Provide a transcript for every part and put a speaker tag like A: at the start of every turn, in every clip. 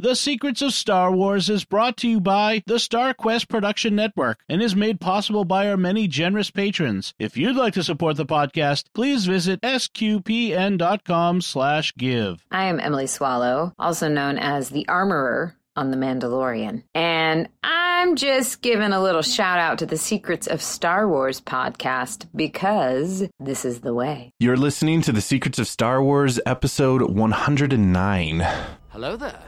A: The Secrets of Star Wars is brought to you by the Star Quest Production Network and is made possible by our many generous patrons. If you'd like to support the podcast, please visit sqpn.com slash give.
B: I am Emily Swallow, also known as the Armorer on The Mandalorian. And I'm just giving a little shout out to the Secrets of Star Wars podcast because this is the way.
C: You're listening to the Secrets of Star Wars, episode 109.
D: Hello there.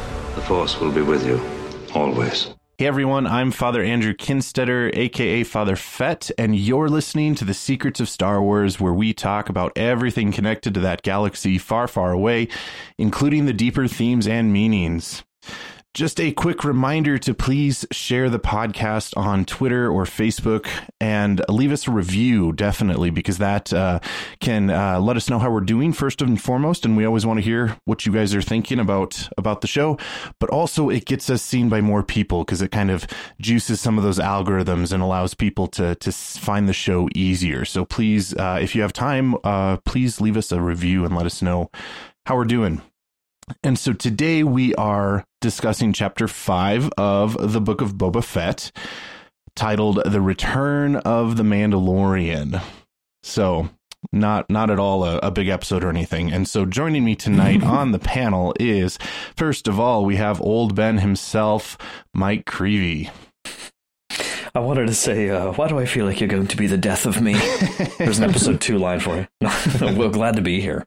E: the Force will be with you, always.
C: Hey everyone, I'm Father Andrew Kinstetter, aka Father Fett, and you're listening to The Secrets of Star Wars, where we talk about everything connected to that galaxy far, far away, including the deeper themes and meanings. Just a quick reminder to please share the podcast on Twitter or Facebook and leave us a review, definitely, because that uh, can uh, let us know how we're doing first and foremost. And we always want to hear what you guys are thinking about about the show. But also, it gets us seen by more people because it kind of juices some of those algorithms and allows people to to find the show easier. So please, uh, if you have time, uh, please leave us a review and let us know how we're doing. And so today we are discussing chapter five of the book of Boba Fett, titled The Return of the Mandalorian. So not not at all a, a, big episode or anything. And so joining me tonight on the panel is first of all, we have old Ben himself, Mike Creevy.
F: I wanted to say, uh, why do I feel like you're going to be the death of me? There's an episode two line for you. well, glad to be here.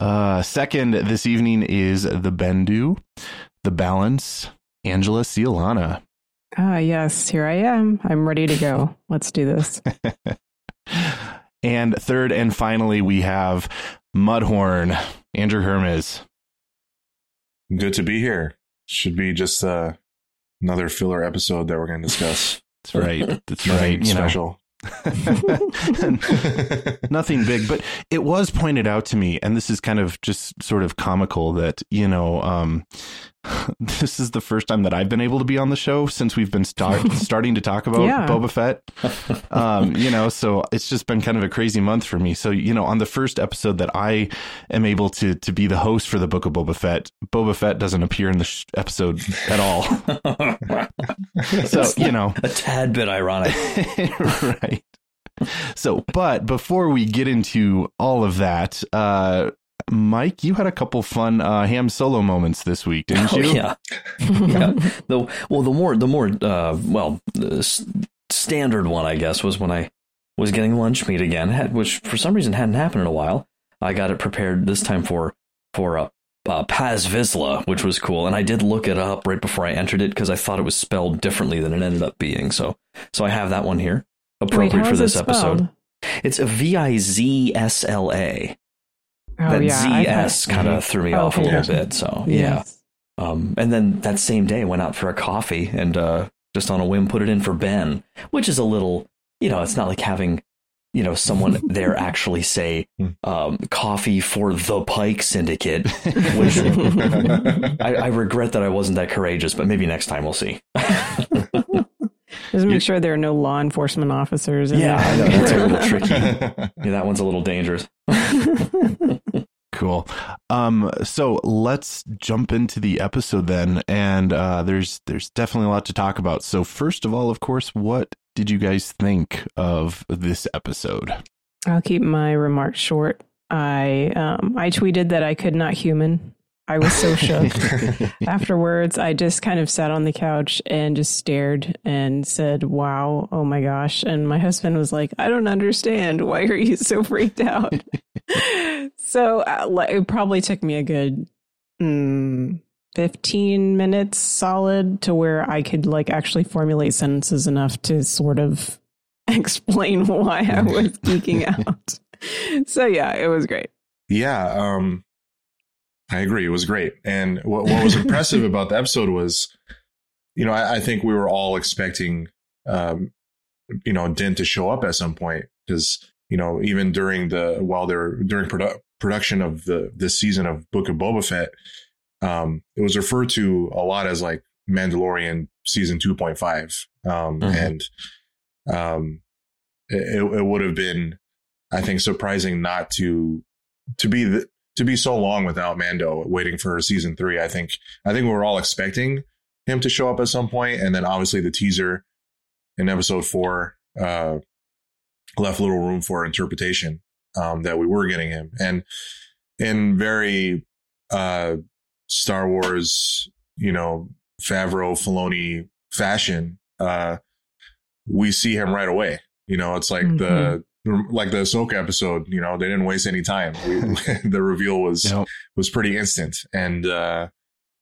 C: Uh, second this evening is the Bendu, the Balance, Angela Ciolana.
G: Ah, yes, here I am. I'm ready to go. Let's do this.
C: and third and finally, we have Mudhorn, Andrew Hermes.
H: Good to be here. Should be just uh, another filler episode that we're going to discuss.
C: That's right. That's right.
H: You special.
C: Nothing big, but it was pointed out to me, and this is kind of just sort of comical that, you know, um, this is the first time that I've been able to be on the show since we've been start, starting to talk about yeah. Boba Fett. Um, you know, so it's just been kind of a crazy month for me. So, you know, on the first episode that I am able to to be the host for the Book of Boba Fett, Boba Fett doesn't appear in the sh- episode at all. so, you know,
F: a tad bit ironic.
C: right. So, but before we get into all of that, uh, Mike, you had a couple fun uh, ham solo moments this week, didn't you?
F: Oh, yeah. yeah. The, well, the more, the more, uh, well, the standard one, I guess, was when I was getting lunch meat again, had, which for some reason hadn't happened in a while. I got it prepared this time for for a uh, Paz Vizsla, which was cool, and I did look it up right before I entered it because I thought it was spelled differently than it ended up being. So, so I have that one here, appropriate
G: Wait,
F: for this
G: it
F: episode. It's a V I Z S L A.
G: Oh,
F: that
G: yeah,
F: ZS kind of threw me
G: Oh,
F: off a little bit. So
G: Yes.
F: yeah. Um, and then that same day went out for a coffee and uh, just on a whim put it in for Ben, which is a little, you know, it's not like having, you know, someone there actually say um, coffee for the Pike Syndicate. Which I, I regret that I wasn't that courageous, but maybe next time we'll see.
G: Just make sure there are no law enforcement officers. In
F: Yeah, I know that's a little tricky. Yeah, that one's a little dangerous.
C: Cool. Um, so let's jump into the episode then, and uh, there's there's definitely a lot to talk about. So first of all, of course, what did you guys think of this episode?
G: I'll keep my remarks short. I um, I tweeted that I could not human. I was so shook. Afterwards, I just kind of sat on the couch and just stared and said, "Wow, oh my gosh!" And my husband was like, "I don't understand. Why are you so freaked out?" so uh, it probably took me a good mm, fifteen minutes solid to where I could like actually formulate sentences enough to sort of explain why I was geeking out. So yeah, it was great.
H: Yeah, um, I agree. It was great. And what, what was impressive about the episode was you know, I, I, think we were all expecting, um, you know, Din to show up at some point because you know even during the while they're during produ- production of the this season of Book of Boba Fett, um, it was referred to a lot as like Mandalorian season two point five, um, mm-hmm. and um, it, it would have been, I think, surprising not to to be the, to be so long without Mando waiting for season three. I think I think we were all expecting him to show up at some point, and then obviously the teaser in episode four uh, left little room for interpretation um, that we were getting him, and in very uh, Star Wars, you know, Favreau Filoni fashion, uh, we see him right away. You know, it's like mm-hmm. the like the Ahsoka episode. You know, they didn't waste any time. We, the reveal was yep. was pretty instant and uh,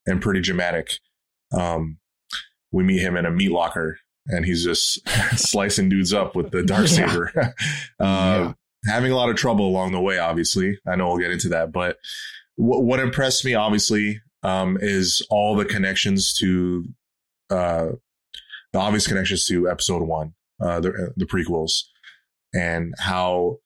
H: and pretty dramatic. Um, we meet him in a meat locker, and he's just slicing dudes up with the dark saber. uh, yeah. Having a lot of trouble along the way. Obviously, I know we'll get into that, but what, what impressed me, obviously, um, is all the connections to uh, the obvious connections to Episode One, uh, the the prequels, and how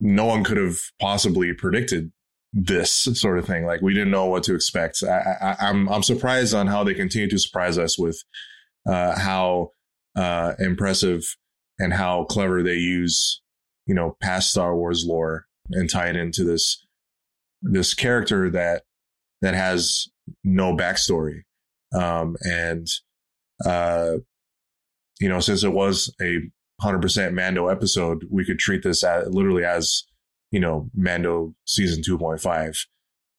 H: no one could have possibly predicted this sort of thing. Like we didn't know what to expect. I, am I'm, I'm surprised on how they continue to surprise us with uh, how uh, impressive and how clever they use you know past Star Wars lore and tie it into this this character that that has no backstory. Um, and uh, you know, since it was a hundred percent Mando episode, we could treat this as literally as you know Mando season two point five,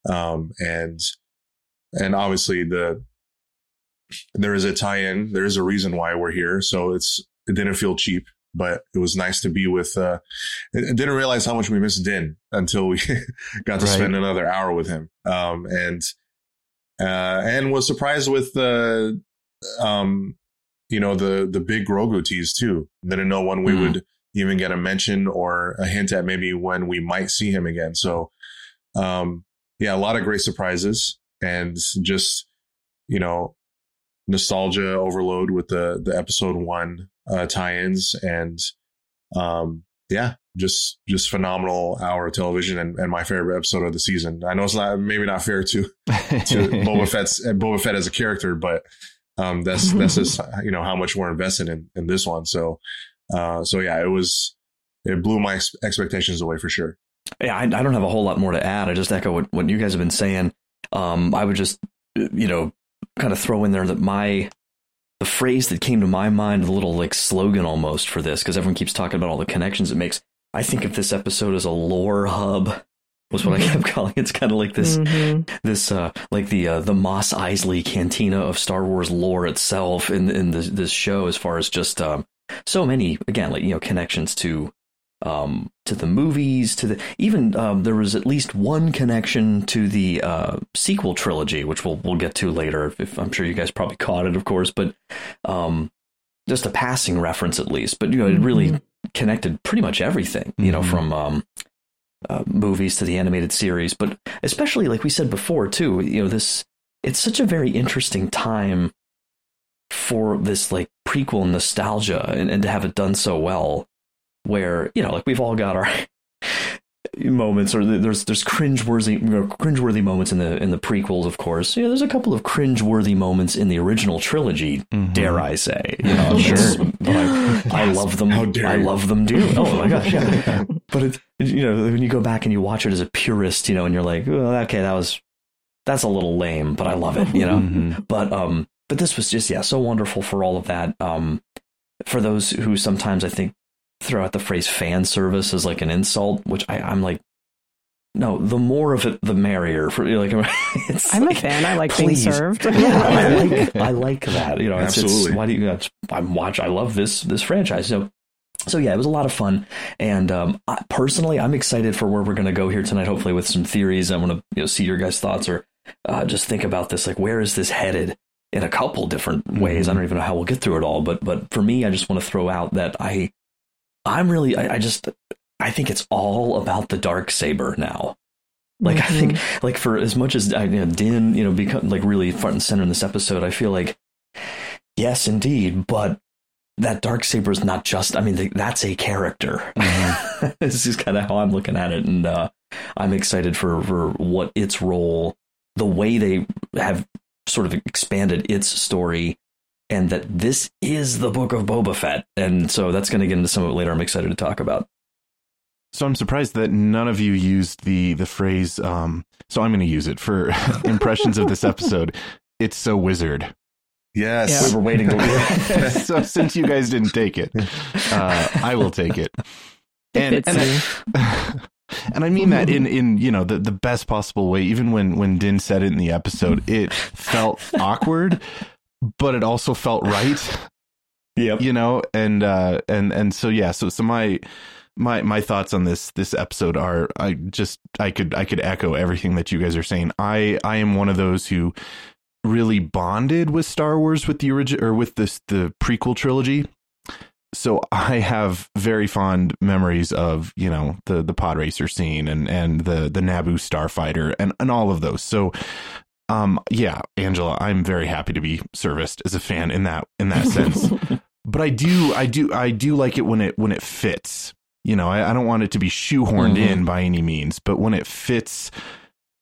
H: um, and and obviously the there is a tie-in. There is a reason why we're here, so it's it didn't feel cheap, but it was nice to be with. Uh, I didn't realize how much we missed Din until we got to right. spend another hour with him, um, and uh, and was surprised with the um, you know the the big Grogu tease too. Didn't know when we mm. would even get a mention or a hint at maybe when we might see him again. So, um, yeah, a lot of great surprises and just you know nostalgia overload with the the episode one uh, tie-ins and um, yeah, just just phenomenal hour of television and, and my favorite episode of the season. I know it's not maybe not fair to to Boba Fett's Boba Fett as a character, but um, that's that's just you know how much we're invested in in this one. So uh, so yeah, it was it blew my ex- expectations away for sure.
F: Yeah, I, I, don't have a whole lot more to add. I just echo what, what you guys have been saying. Um, I would just you know kind of throw in there that my the phrase that came to my mind, the little like slogan almost for this, because everyone keeps talking about all the connections it makes. I think of this episode as a lore hub was what I kept calling. It's kind of like this, mm-hmm. this uh, like the uh, the Mos Eisley cantina of Star Wars lore itself in in this, this show, as far as just um, so many again, like you know, connections to um, to the movies, to the even um, there was at least one connection to the uh, sequel trilogy, which we'll we'll get to later. If, if, I'm sure you guys probably caught it, of course, but um, just a passing reference at least. But you know, it really mm-hmm. connected pretty much everything. You know, mm-hmm. from um, uh, movies to the animated series, but especially like we said before too, you know, this it's such a very interesting time for this like prequel nostalgia and, and to have it done so well where, you know, like we've all got our moments or there's there's cringeworthy you know, cringeworthy moments in the in the prequels of course yeah there's a couple of cringeworthy moments in the original trilogy mm-hmm. dare I say you know sure but I, yes. I love them How dare I you. love them too oh my gosh yeah but it's you know when you go back and you watch it as a purist you know and you're like well, okay that was that's a little lame but I love it you know mm-hmm. but um but this was just yeah so wonderful for all of that um for those who sometimes I think throw out the phrase fan service as like an insult, which I, I'm like, no, the more of it, the merrier. For like,
G: it's I'm like, a fan. I like please. being served.
F: yeah, I like, I like that. You know, it's, Absolutely. It's, why do you? I'm watch. I love this this franchise. So, so yeah, it was a lot of fun. And um, I, personally, I'm excited for where we're going to go here tonight. Hopefully, with some theories. I want to you know, see your guys' thoughts or uh, just think about this. Like, where is this headed? In a couple different ways. Mm-hmm. I don't even know how we'll get through it all. But but for me, I just want to throw out that I I'm really, I, I just, I think it's all about the dark saber now. Like mm-hmm. I think, mm-hmm. like for as much as I, you know, Din, you know, become like really front and center in this episode, I feel like Yes, indeed, but that dark saber is not just. I mean, that's a character. Mm-hmm. this is kind of how I'm looking at it, and uh, I'm excited for for what its role, the way they have sort of expanded its story, and that this is the book of Boba Fett, and so that's going to get into some of it later. I'm excited to talk about.
C: So I'm surprised that none of you used the the phrase. Um, so I'm going to use it for impressions of this episode. It's so wizard.
H: Yes,
F: yeah. we were waiting.
C: To so since you guys didn't take it, uh, I will take it. And and I, and I mean that in in you know the the best possible way. Even when when Din said it in the episode, it felt awkward, but it also felt right.
F: Yep.
C: You know, and uh, and and so yeah, so so my my my thoughts on this this episode are I just I could I could echo everything that you guys are saying. I I am one of those who really bonded with Star Wars with the original or with this the prequel trilogy. So I have very fond memories of you know the the pod racer scene and and the the Naboo starfighter and and all of those. So um yeah, Angela, I'm very happy to be serviced as a fan in that in that sense. but I do I do I do like it when it when it fits. You know, I, I don't want it to be shoehorned mm-hmm. in by any means, but when it fits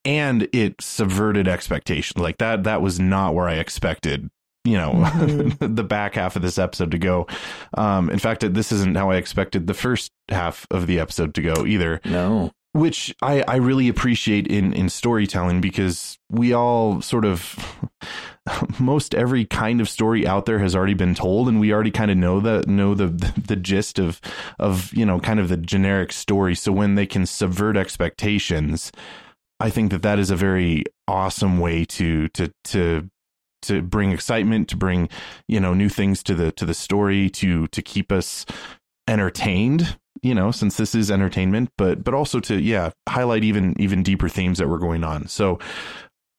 C: and it subverted expectations like that that was not where i expected you know mm-hmm. the back half of this episode to go um in fact this isn't how i expected the first half of the episode to go either
F: no
C: which i i really appreciate in in storytelling because we all sort of most every kind of story out there has already been told and we already kind of know the know the, the the gist of of you know kind of the generic story so when they can subvert expectations I think that that is a very awesome way to to to to bring excitement, to bring you know new things to the to the story, to to keep us entertained. You know, since this is entertainment, but but also to yeah highlight even even deeper themes that were going on. So,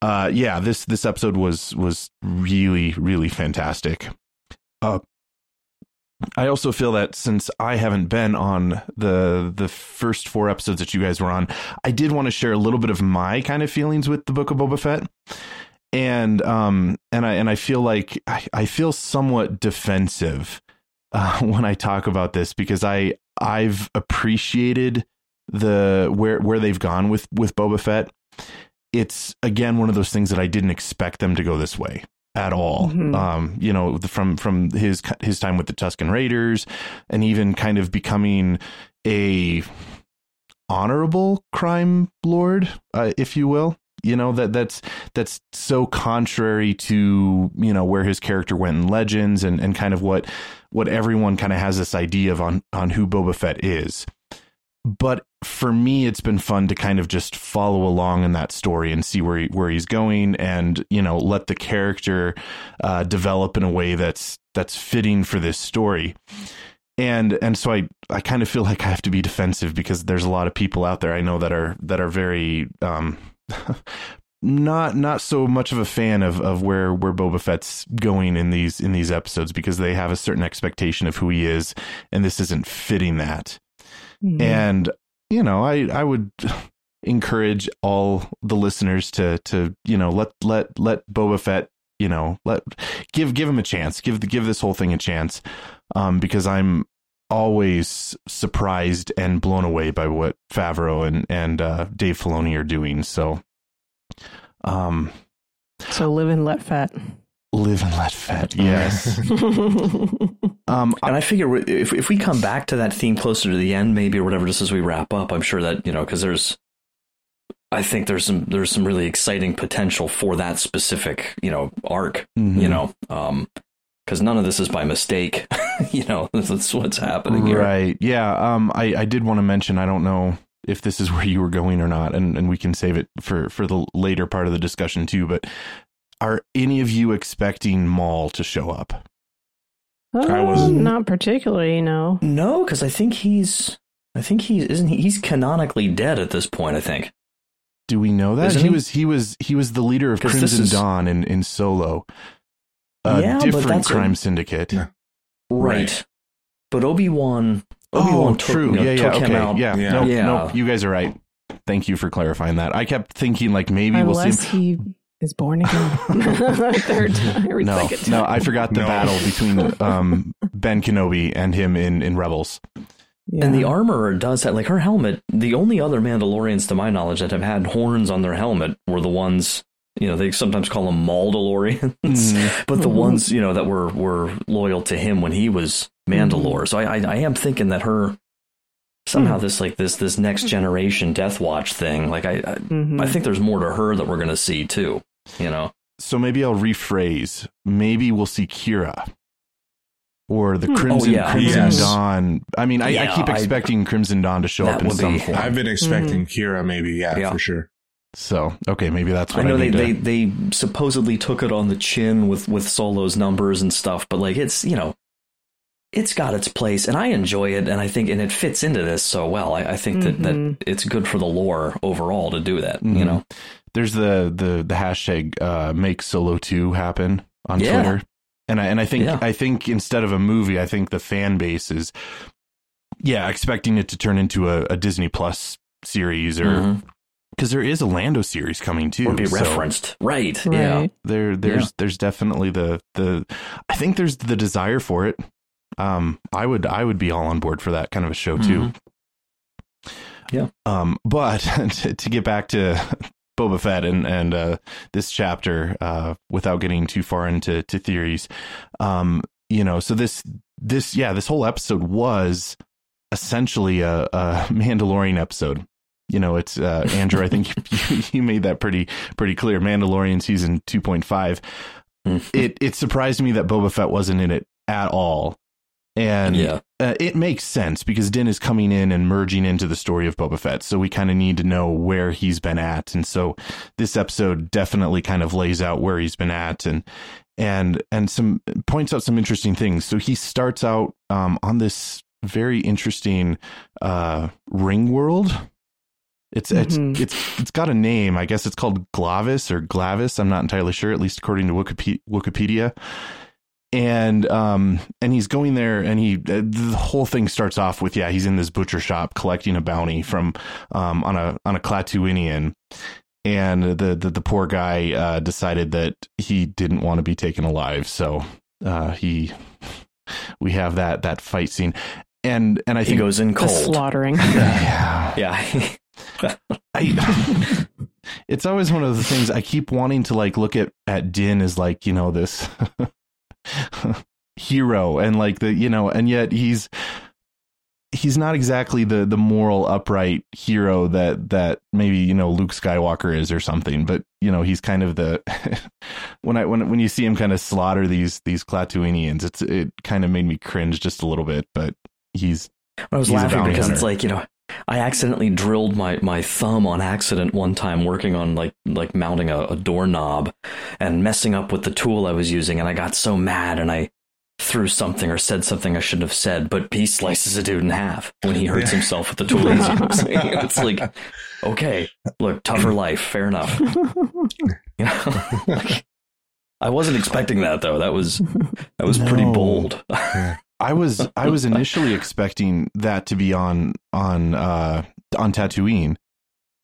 C: uh, yeah, this this episode was was really really fantastic. Uh, I also feel that since I haven't been on the the first four episodes that you guys were on, I did want to share a little bit of my kind of feelings with the Book of Boba Fett, and um and I and I feel like I, I feel somewhat defensive uh, when I talk about this because I I've appreciated the where where they've gone with with Boba Fett. It's again one of those things that I didn't expect them to go this way at all. Mm-hmm. Um, you know, from from his his time with the Tusken Raiders, and even kind of becoming a honorable crime lord, uh, if you will. You know that that's that's so contrary to you know where his character went in Legends and and kind of what what everyone kind of has this idea of on on who Boba Fett is. But for me it's been fun to kind of just follow along in that story and see where he, where he's going and you know let the character uh, develop in a way that's that's fitting for this story. And and so I I kind of feel like I have to be defensive because there's a lot of people out there I know that are that are very um not not so much of a fan of of where where Boba Fett's going in these in these episodes because they have a certain expectation of who he is and this isn't fitting that. Mm-hmm. And you know, I I would encourage all the listeners to to you know let let let Boba Fett you know let give give him a chance. Give the give this whole thing a chance. Um because I'm always surprised and blown away by what Favreau and and uh, Dave Filoni are doing so um
G: so live and let fat
C: live and let fat. Yes.
F: um, and I figure if if we come back to that theme closer to the end, maybe or whatever, just as we wrap up, I'm sure that you know because there's, I think there's some there's some really exciting potential for that specific you know arc. Mm-hmm. You know, um, because none of this is by mistake. you know, that's what's happening here.
C: Right. Yeah. Um, I I did want to mention. I don't know if this is where you were going or not, and, and we can save it for, for the later part of the discussion too. But are any of you expecting Maul to show up?
G: Uh, I was not particularly. No,
F: no, because I think he's. I think he isn't. He, he's canonically dead at this point. I think.
C: Do we know that he, he, was? He was. He was the leader of Crimson is, Dawn in in Solo. A yeah, different crime a, syndicate. Yeah.
F: Right. right. But Obi Wan. Obi Wan
C: oh, took, true. You know, yeah, yeah. okay. Yeah. Yeah. Nope, yeah. Nope. You guys are right. Thank you for clarifying that. I kept thinking like maybe
G: Unless
C: we'll see.
G: He is born again. Third time.
C: No,
G: time.
C: no, I forgot the
H: No.
C: battle between um, Ben Kenobi and him in, in Rebels.
F: And the
G: Yeah.
F: armorer does that. Like her helmet, the only other Mandalorians, to my knowledge, that have had horns on their helmet were the ones, you know, they sometimes call them Mauldalorians,
C: Mhm.
F: but the
G: Mhm.
F: ones, you know, that were, were loyal to him when he was Mandalore. So I, I, I am thinking that her, somehow this, like this, this next generation Death Watch thing, like I, I,
G: Mhm.
F: I think there's more to her that we're going to see too, you know?
C: So maybe I'll rephrase. Maybe we'll see Qi'ra. Or the
G: Hmm.
C: Crimson
F: Oh, yeah.
C: Crimson
H: Yes.
C: Dawn. I mean, I, I
F: Yeah,
C: keep
F: I-
C: expecting Crimson Dawn to show up in
F: would
C: some
F: be-
C: form.
H: I've been expecting Qi'ra, maybe, yeah,
F: Yeah.
H: for sure.
C: So okay, maybe that's
F: I
C: what I,
F: know they,
C: need
F: they,
C: to.
F: they supposedly took it on the chin with, with Solo's numbers and stuff, but like it's, you know, it's got its place and I enjoy it and I think, and it fits into this so well. I, I think that,
G: Mhm.
F: that it's good for the lore overall to do that,
C: Mhm.
F: you know?
C: There's the the the hashtag uh, make Solo two happen on
F: Yeah.
C: Twitter, and I and I think
F: Yeah.
C: I think instead of a movie, I think the fan base is yeah expecting it to turn into a, a Disney Plus series or
F: Mhm.
C: Because there is a Lando series coming too.
F: Or be
C: so
F: referenced. Right. Yeah.
C: There there's
F: Yeah.
C: there's definitely the the I think there's the desire for it. Um, I would I would be all on board for that kind of a show too.
F: Mhm. Yeah.
C: Um, but to, to get back to Boba Fett and and uh, this chapter, uh, without getting too far into to theories, um, you know, so this this yeah, this whole episode was essentially a, a Mandalorian episode. You know, it's uh, Andrew. I think you, you made that pretty pretty clear. Mandalorian season two point five.
F: Mhm.
C: It it surprised me that Boba Fett wasn't in it at all, and
F: Yeah.
C: uh, it makes sense because Din is coming in and merging into the story of Boba Fett. So we kind of need to know where he's been at. And so this episode definitely kind of lays out where he's been at and and and some points out some interesting things. So he starts out um, on this very interesting uh, ring world. It's
G: Mhm.
C: it's it's it's got a name. I guess it's called Glavis or Glavis. I'm not entirely sure, at least according to Wikipedia. Wikipedia and um and he's going there and he uh, the whole thing starts off with yeah he's in this butcher shop collecting a bounty from um on a on a Klatooinian and the the, the poor guy uh decided that he didn't want to be taken alive so uh he we have that that fight scene and and I
F: He
C: think
F: goes in
G: The
F: cold.
G: slaughtering.
C: yeah
F: Yeah.
C: I, it's always one of the things I keep wanting to like look at at Din as like you know this hero and like the you know and yet he's he's not exactly the the moral upright hero that that maybe you know Luke Skywalker is or something but you know he's kind of the when I when when you see him kind of slaughter these these Klatooinians it's it kind of made me cringe just a little bit but he's
F: I was
C: He's
F: laughing because it's like, you know, I accidentally drilled my, my thumb on accident one time working on like like mounting a, a doorknob and messing up with the tool I was using and I got so mad and I threw something or said something I shouldn't have said, but he slices a dude in half when he hurts himself with the tool he's using. it's like, okay, look, tougher life, fair enough. You know? Like, I wasn't expecting that though. That was that was pretty
C: No.
F: bold.
C: I was I was initially expecting that to be on on uh on Tatooine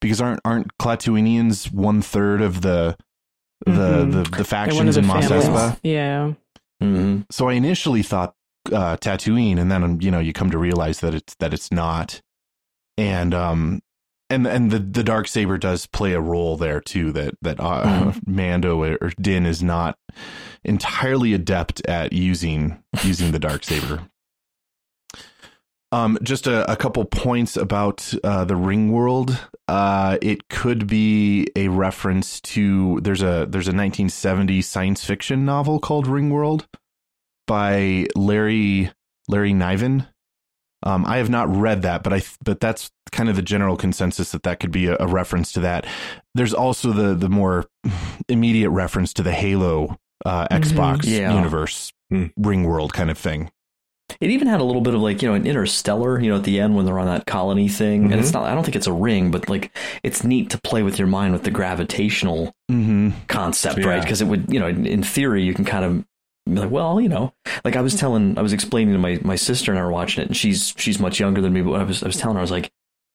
C: because aren't aren't Klatooinians one third of the the,
G: Mhm.
C: the the
G: They're one of
C: factions
G: the
C: in Mos. Espa?
G: Yeah.
F: hmm
C: So I initially thought uh, Tatooine, and then you know you come to realize that it's that it's not, and um and and the the dark saber does play a role there too. That that uh,
F: Mhm.
C: Mando or Din is not entirely adept at using using the dark saber. Um, just a, a couple points about uh, the Ring World. Uh, it could be a reference to there's a there's a 1970 science fiction novel called Ring World by Larry Larry Niven. Um, I have not read that, but I but that's kind of the general consensus that that could be a, a reference to that. There's also the the more immediate reference to the Halo uh, Xbox
F: Yeah.
C: universe
H: Hmm.
C: Ring World kind of thing.
F: It even had a little bit of like, you know, an interstellar, you know, at the end when they're on that colony thing. And it's not, I don't think it's a ring, but like, it's neat to play with your mind with the gravitational
C: Mm-hmm.
F: concept,
H: Yeah.
F: right? Because it would, you know, in, in theory, you can kind of be like, well, you know, like I was telling, I was explaining to my, my sister and I were watching it and she's, she's much younger than me, but I was, I was telling her, I was like,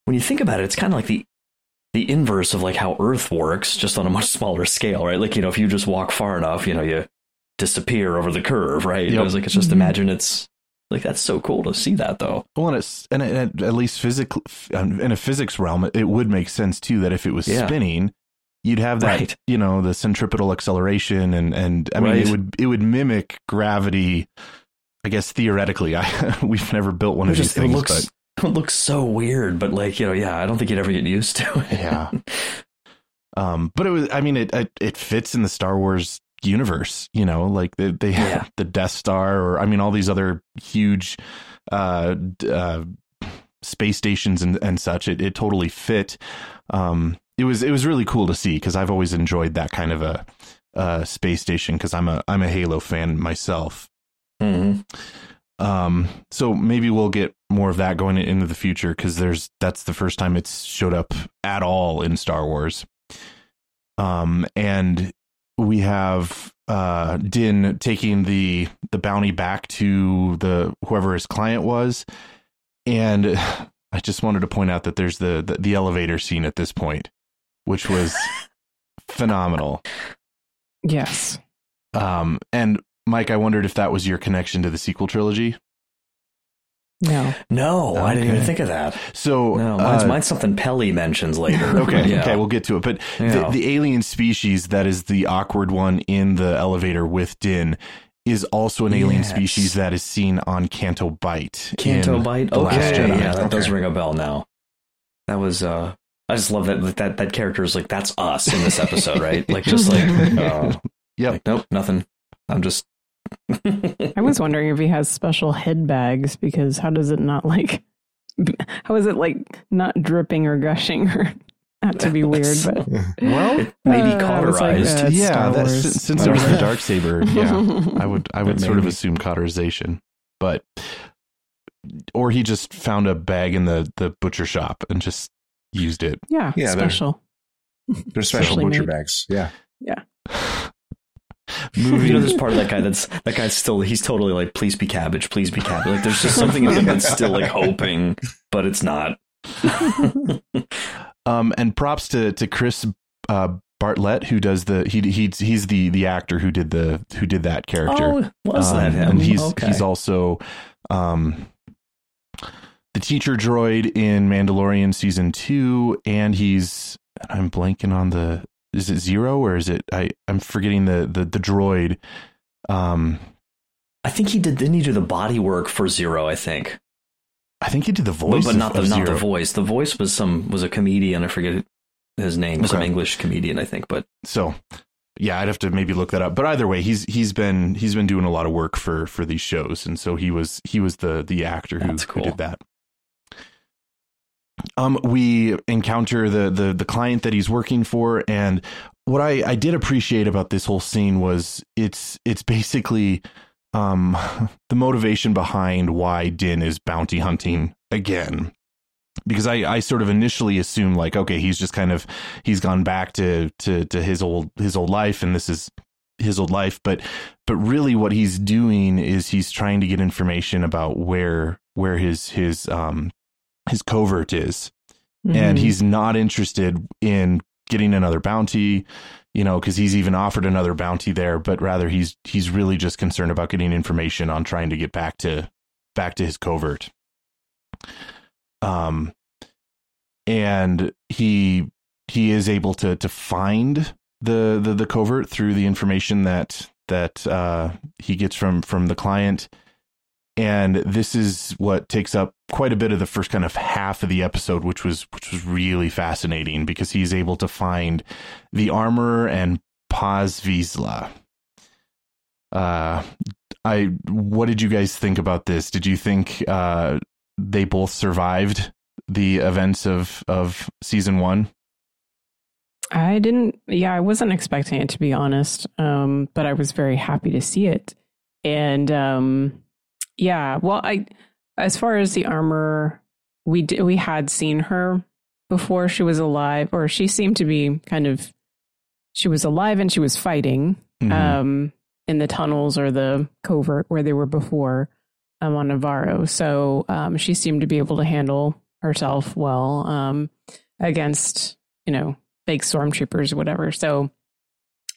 F: when you think about it, it's kind of like the the inverse of like how Earth works, just on a much smaller scale, right? Like you know, if you just walk far enough, you know, you disappear over the curve, right?
C: Yep.
F: It was like it's just
G: Mhm.
F: imagine it's like that's so cool to see that though.
C: Well, and, it's, and it, at least physical in a physics realm, it would make sense too that if it was
F: Yeah.
C: spinning, you'd have that
F: Right.
C: you know the centripetal acceleration, and and I mean
F: Right.
C: it would it would mimic gravity. I guess theoretically, I we've never built one
F: It
C: of these
F: just it
C: things,
F: looks it looks so weird, but like you know, yeah, I don't think you'd ever get used to it.
C: yeah. Um, but it was. I mean, it it, it fits in the Star Wars universe. You know, like they they
F: Yeah.
C: have the Death Star, or I mean, all these other huge uh, uh, space stations and and such. It it totally fit. Um, it was it was really cool to see because I've always enjoyed that kind of a uh, space station because I'm a I'm a Halo fan myself.
F: hmm
C: Um, so maybe we'll get more of that going into the future because there's that's the first time it's showed up at all in Star Wars. Um, and we have uh Din taking the the bounty back to the whoever his client was, and I just wanted to point out that there's the the, the elevator scene at this point, which was phenomenal.
G: Yes.
C: Um, and Mike, I wondered if that was your connection to the sequel trilogy.
G: No.
F: No, I didn't even think of that.
C: So
F: No, mine's,
C: uh,
F: mine's something Peli mentions later.
C: okay,
F: Yeah.
C: okay, we'll get to it. But
F: Yeah.
C: the, the alien species that is the awkward one in the elevator with Din is also an alien
F: Yes.
C: species that is seen on Canto Bight.
F: Canto Bight.
C: The Last
F: Okay,
C: Jedi.
F: yeah, that does ring a bell now. That was. uh I just love that that that, that character is like that's us in this episode, right? Like just like, uh,
C: Yep.
F: like, nope, nothing. I'm just.
G: I was wondering if he has special head bags because how does it not like how is it like not dripping or gushing or not to be weird, but
C: Well,
F: maybe
G: Uh, it's like,
F: cauterized.
G: uh,
C: yeah,
G: Star
C: that's,
G: Wars.
C: since, since it was the dark saber, yeah, I would I would sort of assume cauterization, but or he just found a bag in the the butcher shop and just used it.
G: yeah,
H: Yeah, they're-
G: special.
H: They're special
G: Specially
H: butcher
G: made.
H: bags. Yeah, yeah.
C: Moving,
F: You know, there's part of that guy that's that guy's still he's totally like, please be cabbage, please be cabbage. Like there's just something in him that's still like hoping, but it's not.
C: Um, and props to to Chris uh, Bartlett who does the he he's he's the the actor who did the who did that character.
F: Oh, was that
C: Um,
F: him?
C: And he's
F: Okay.
C: he's also um the teacher droid in Mandalorian season two, and he's I'm blanking on the is it zero or is it I I'm forgetting the the the droid. Um,
F: I think he did. Didn't he do the body work for Zero? I think,
C: I think he did the voice,
F: but not
C: of,
F: the not the voice. The voice was some was a comedian. I forget his name. Some English comedian, I think. But
C: So yeah, I'd have to maybe look that up. But either way, he's he's been he's been doing a lot of work for for these shows, and so he was he was the the actor who,
F: That's
C: who did that. Um, we encounter the the the client that he's working for, and what I I did appreciate about this whole scene was it's it's basically um the motivation behind why Din is bounty hunting again. Because I, I sort of initially assumed like okay he's just kind of he's gone back to to to his old his old life and this is his old life. But but really what he's doing is he's trying to get information about where where his his um his covert is. And
G: Mhm.
C: he's not interested in getting another bounty you know because he's even offered another bounty there but rather he's he's really just concerned about getting information on trying to get back to back to his covert. Um and he he is able to to find the the, the covert through the information that that uh he gets from from the client and this is what takes up quite a bit of the first kind of half of the episode which was which was really fascinating because he's able to find the armor and Paz Vizsla. Uh I what did you guys think about this? Did you think uh they both survived the events of of season 1?
G: I didn't yeah, I wasn't expecting it to be honest. Um, but I was very happy to see it. And um yeah, well I as far as the armor we d- we had seen her before she was alive or she seemed to be kind of she was alive and she was fighting
C: Mhm.
G: um in the tunnels or the covert where they were before um on Nevarro. So um she seemed to be able to handle herself well um against you know, fake stormtroopers or whatever. So,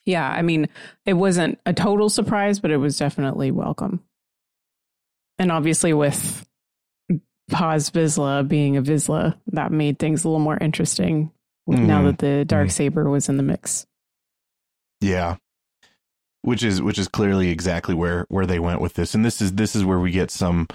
G: yeah, I mean, it wasn't a total surprise, but it was definitely welcome. And obviously, with Paz Vizsla being a Vizsla, that made things a little more interesting mm-hmm. now that the dark saber mm-hmm. was in the mix.
C: Yeah, which is which is clearly exactly where where they went with this, and this is this is where we get some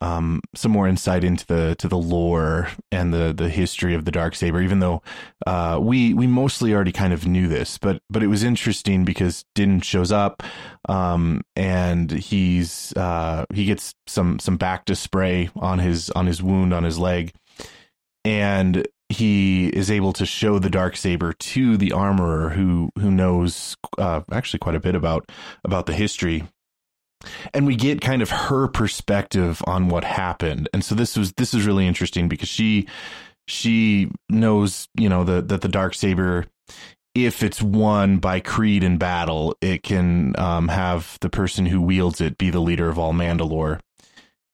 C: um, some more insight into the to the lore and the the history of the dark saber. Even though uh, we we mostly already kind of knew this, but but it was interesting because Din shows up, um, and he's uh, he gets some some bacta spray on his on his wound on his leg, and he is able to show the dark saber to the armorer who who knows uh, actually quite a bit about about the history and we get kind of her perspective on what happened. And so this was this is really interesting because she she knows you know the, that the dark saber if it's won by creed in battle it can um, have the person who wields it be the leader of all mandalore.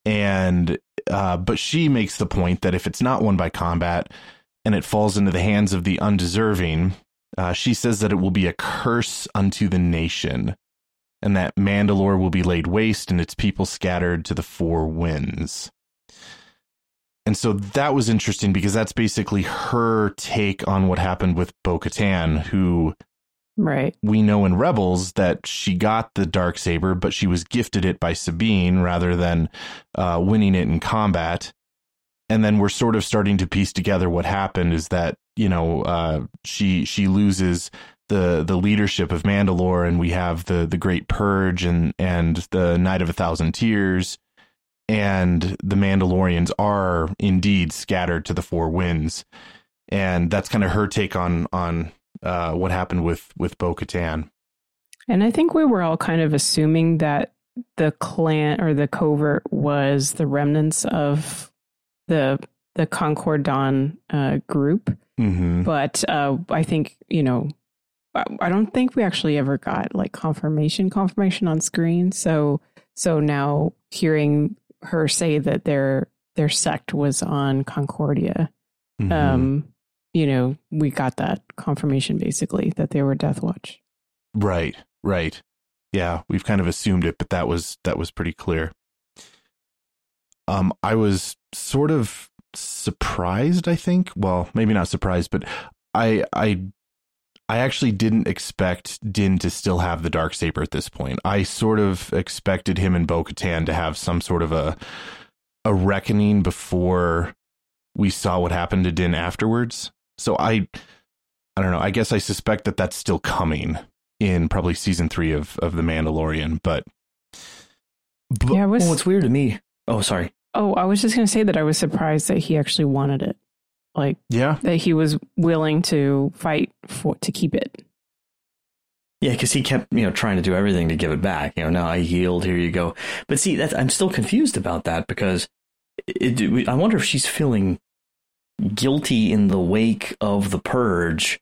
C: And uh, but she makes the point that if it's not won by combat and it falls into the hands of the undeserving uh, she says that it will be a curse unto the nation and that Mandalore will be laid waste and its people scattered to the four winds. And so that was interesting because that's basically her take on what happened with Bo Katan, who
G: right
C: we know in Rebels that she got the dark saber, but she was gifted it by Sabine rather than uh, winning it in combat. And then we're sort of starting to piece together what happened is that you know uh, she she loses the the leadership of Mandalore, and we have the the Great Purge and and the Night of a Thousand Tears, and the Mandalorians are indeed scattered to the four winds, and that's kind of her take on on uh, what happened with with Bo Katan.
G: And I think we were all kind of assuming that the clan or the covert was the remnants of the the Concord Dawn uh, group.
C: Mm-hmm.
G: But uh, I think you know I don't think we actually ever got like confirmation confirmation on screen. So so now hearing her say that their their sect was on Concordia, mm-hmm. um, you know, we got that confirmation basically that they were Death Watch.
C: Right, right. Yeah, we've kind of assumed it, but that was that was pretty clear. Um, I was sort of surprised, I think. Well, maybe not surprised, but I I I actually didn't expect Din to still have the dark saber at this point. I sort of expected him and Bo Katan to have some sort of a a reckoning before we saw what happened to Din afterwards. So I I don't know. I guess I suspect that that's still coming in probably season 3 of of The Mandalorian, but,
F: but yeah, was, well, it's weird to me. Oh, sorry.
G: Oh, I was just going to say that I was surprised that he actually wanted it. Like,
C: yeah,
G: that he was willing to fight for to keep it.
F: Yeah, because he kept, you know, trying to do everything to give it back. You know, now I yield. Here you go. But see, that I'm still confused about that because it, I wonder if she's feeling guilty in the wake of the purge.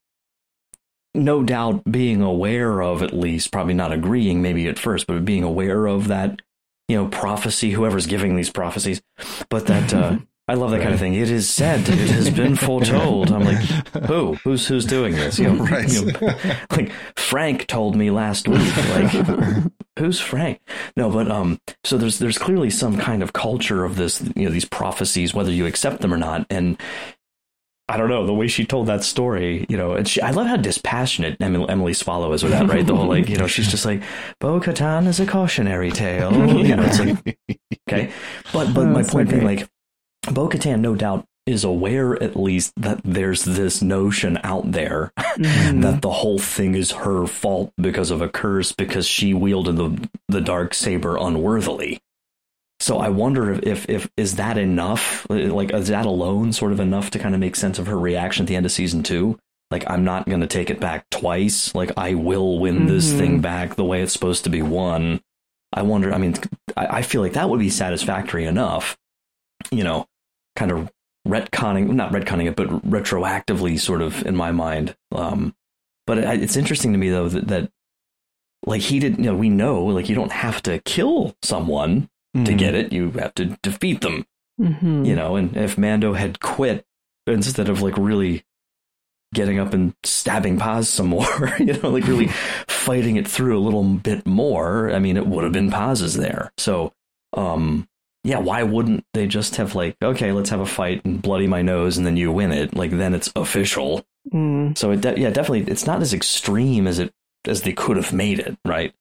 F: No doubt, being aware of at least, probably not agreeing, maybe at first, but being aware of that, you know, prophecy. Whoever's giving these prophecies, but that. Uh, I love that right. kind of thing. It is said. It has been foretold. I'm like, who? Who's who's doing this? You know, right. You know, like Frank told me last week. Like, who's Frank? No, but um, so there's there's clearly some kind of culture of this. You know, these prophecies, whether you accept them or not, and I don't know the way she told that story. You know, and she, I love how dispassionate Emily, Emily Swallow is with that. Right, the whole like, you know, she's just like, Bo Katan is a cautionary tale. You know, it's like, okay, but but oh, my point being like Bo Katan, no doubt, is aware at least that there's this notion out there mm-hmm. that the whole thing is her fault because of a curse because she wielded the the dark saber unworthily. So I wonder if, if, if is that enough? Like is that alone sort of enough to kind of make sense of her reaction at the end of season two? Like I'm not going to take it back twice. Like I will win mm-hmm. this thing back the way it's supposed to be won. I wonder. I mean, I, I feel like that would be satisfactory enough. You know, kind of retconning, not retconning it, but retroactively, sort of in my mind. Um, but it, it's interesting to me though that, that, like he didn't, you know, we know like you don't have to kill someone mm-hmm. to get it; you have to defeat them.
G: Mm-hmm.
F: You know, and if Mando had quit instead of like really getting up and stabbing Paz some more, you know, like really fighting it through a little bit more, I mean, it would have been Paz's there. So, um, yeah, why wouldn't they just have like, okay, let's have a fight and bloody my nose and then you win it? Like then it's official.
G: Mm.
F: So it, de- yeah, definitely, it's not as extreme as it as they could have made it, right?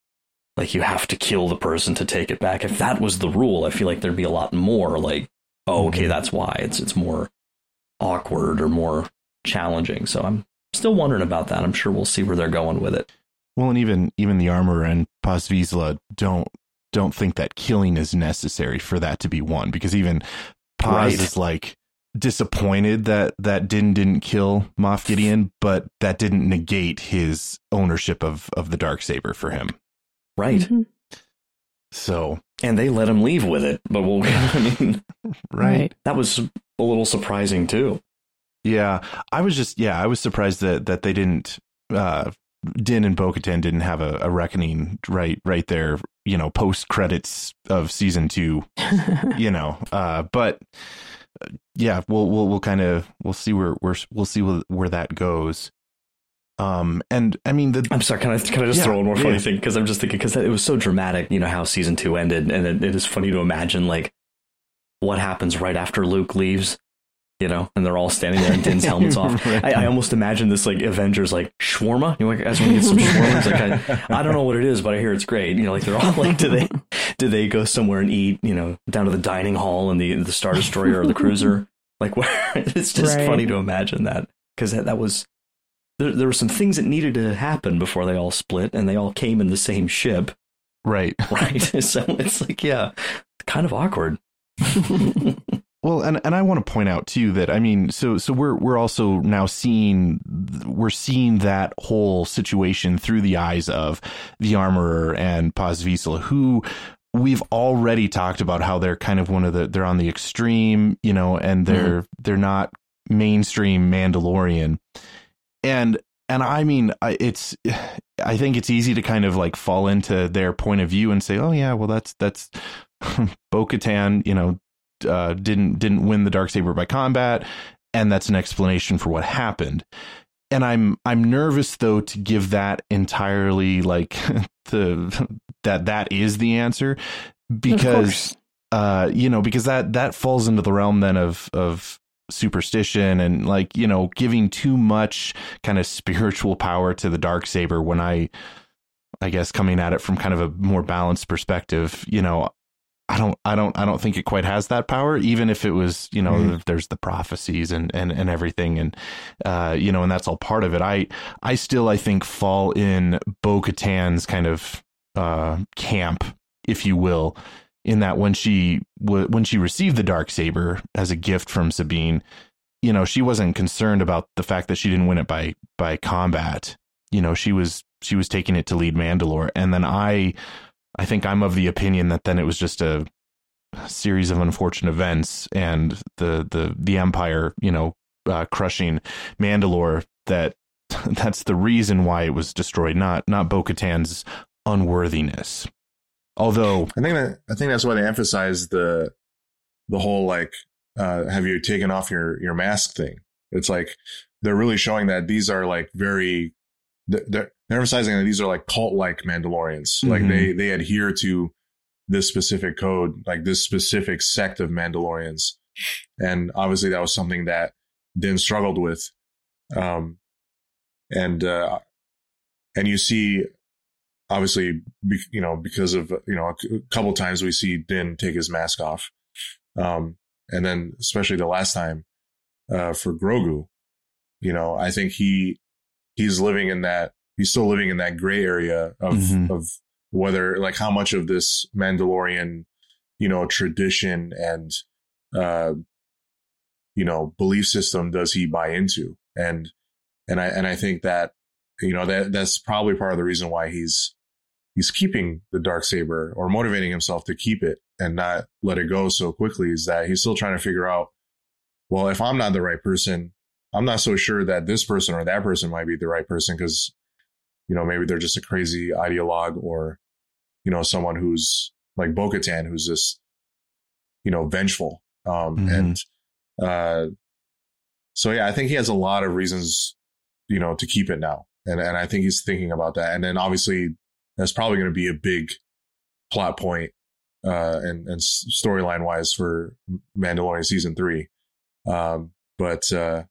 F: Like you have to kill the person to take it back. If that was the rule, I feel like there'd be a lot more like, oh, okay, that's why it's it's more awkward or more challenging. So I'm still wondering about that. I'm sure we'll see where they're going with it.
C: Well, and even even the armor and Paz Vizsla don't don't think that killing is necessary for that to be won because even Paz
F: Right.
C: is like disappointed that that Din didn't kill Moff Gideon, but that didn't negate his ownership of of the dark saber for him.
F: Right.
G: Mhm.
C: So
F: And they let him leave with it, but we'll, I mean,
C: right.
F: that was a little surprising too.
C: Yeah, I was just yeah, I was surprised that that they didn't uh Din and Bo-Katan didn't have a, a reckoning right right there, you know, post credits of season 2, you know. Uh but uh, yeah, we'll we'll we'll kind of we'll see where where we'll see where, where that goes. Um and I mean the
F: I'm sorry, can I can I just
C: Yeah,
F: throw in more funny
C: yeah.
F: thing because I'm just thinking because it was so dramatic, you know how season two ended, and it, it is funny to imagine like what happens right after Luke leaves, you know, and they're all standing there and Din's helmets off.
C: Right.
F: I, I almost imagine this like Avengers like shawarma. You know, like, just want to get some shawarma. Like I, I don't know what it is, but I hear it's great. You know, like they're all like, do they do they go somewhere and eat? You know, down to the dining hall in the the Star Destroyer or the cruiser? Like, where it's just
G: Right.
F: funny to imagine that because that, that was there, there were some things that needed to happen before they all split and they all came in the same ship
C: right.
F: right so it's like yeah kind of awkward
C: Well, and and I want to point out too that I mean, so so we're we're also now seeing we're seeing that whole situation through the eyes of the armorer and Paz Vizsla, who we've already talked about how they're kind of one of the they're on the extreme, you know, and mm-hmm. they're they're not mainstream Mandalorian, and and I mean, I- it's I think it's easy to kind of like fall into their point of view and say, oh yeah, well that's that's Bo-Katan, you know, uh, didn't didn't win the dark saber by combat, and that's an explanation for what happened. And I'm I'm nervous though to give that entirely like the that that is the answer because uh you know because that that falls into the realm then of of superstition and like you know giving too much kind of spiritual power to the dark saber when I I guess coming at it from kind of a more balanced perspective, you know, I don't, I don't, I don't think it quite has that power. Even if it was, you know,
H: Mhm.
C: there's the prophecies and and and everything, and uh, you know, and that's all part of it. I, I still, I think, fall in Bo-Katan's kind of uh camp, if you will, in that when she w- when she received the dark saber as a gift from Sabine, you know, she wasn't concerned about the fact that she didn't win it by by combat. You know, she was she was taking it to lead Mandalore, and then I I think I'm of the opinion that then it was just a series of unfortunate events and the the the Empire, you know, uh, crushing Mandalore. That that's the reason why it was destroyed, not not Bo-Katan's unworthiness. Although,
H: I think that I think that's why they emphasize the the whole like uh, have you taken off your your mask thing. It's like they're really showing that these are like very they're they're emphasizing that these are like cult like Mandalorians. Like
C: Mhm.
H: they they adhere to this specific code, like this specific sect of Mandalorians, and obviously that was something that Din struggled with. Um, and uh, and you see obviously you know because of you know a c- couple times we see Din take his mask off um and then especially the last time uh for Grogu you know I think he he's living in that he's still living in that gray area of
C: Mhm.
H: of whether like how much of this Mandalorian you know tradition and uh you know belief system does he buy into and and I and I think that you know that that's probably part of the reason why he's he's keeping the dark saber or motivating himself to keep it and not let it go so quickly is that he's still trying to figure out well if i'm not the right person i'm not so sure that this person or that person might be the right person because you know maybe they're just a crazy ideologue or you know someone who's like bo-katan who's just you know vengeful um
C: Mhm.
H: and uh so yeah i think he has a lot of reasons you know, to keep it now. And and I think he's thinking about that. And then obviously that's probably going to be a big plot point uh, and and storyline wise for Mandalorian season three. Um, but uh,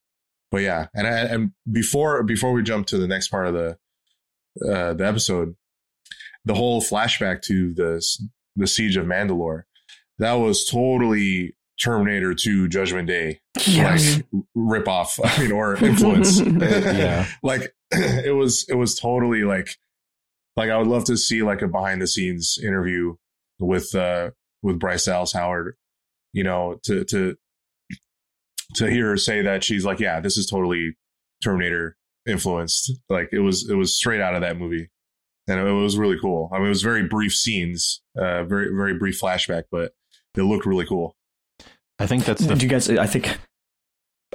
H: but yeah, and and before before we jump to the next part of the uh, the episode, the whole flashback to the the siege of Mandalore, that was totally Terminator 2 Judgment Day yes. like rip off, I mean, or influence. yeah. Like it was, it was totally like, like I would love to see like a behind the scenes interview with, uh, with Bryce Dallas Howard, you know, to, to, to hear her say that she's like, yeah, this is totally Terminator influenced. Like it was, it was straight out of that movie. And it was really cool. I mean, it was very brief scenes, uh, very, very brief flashback, but it looked really cool.
C: I think that's.
F: The... Did you guys? I think.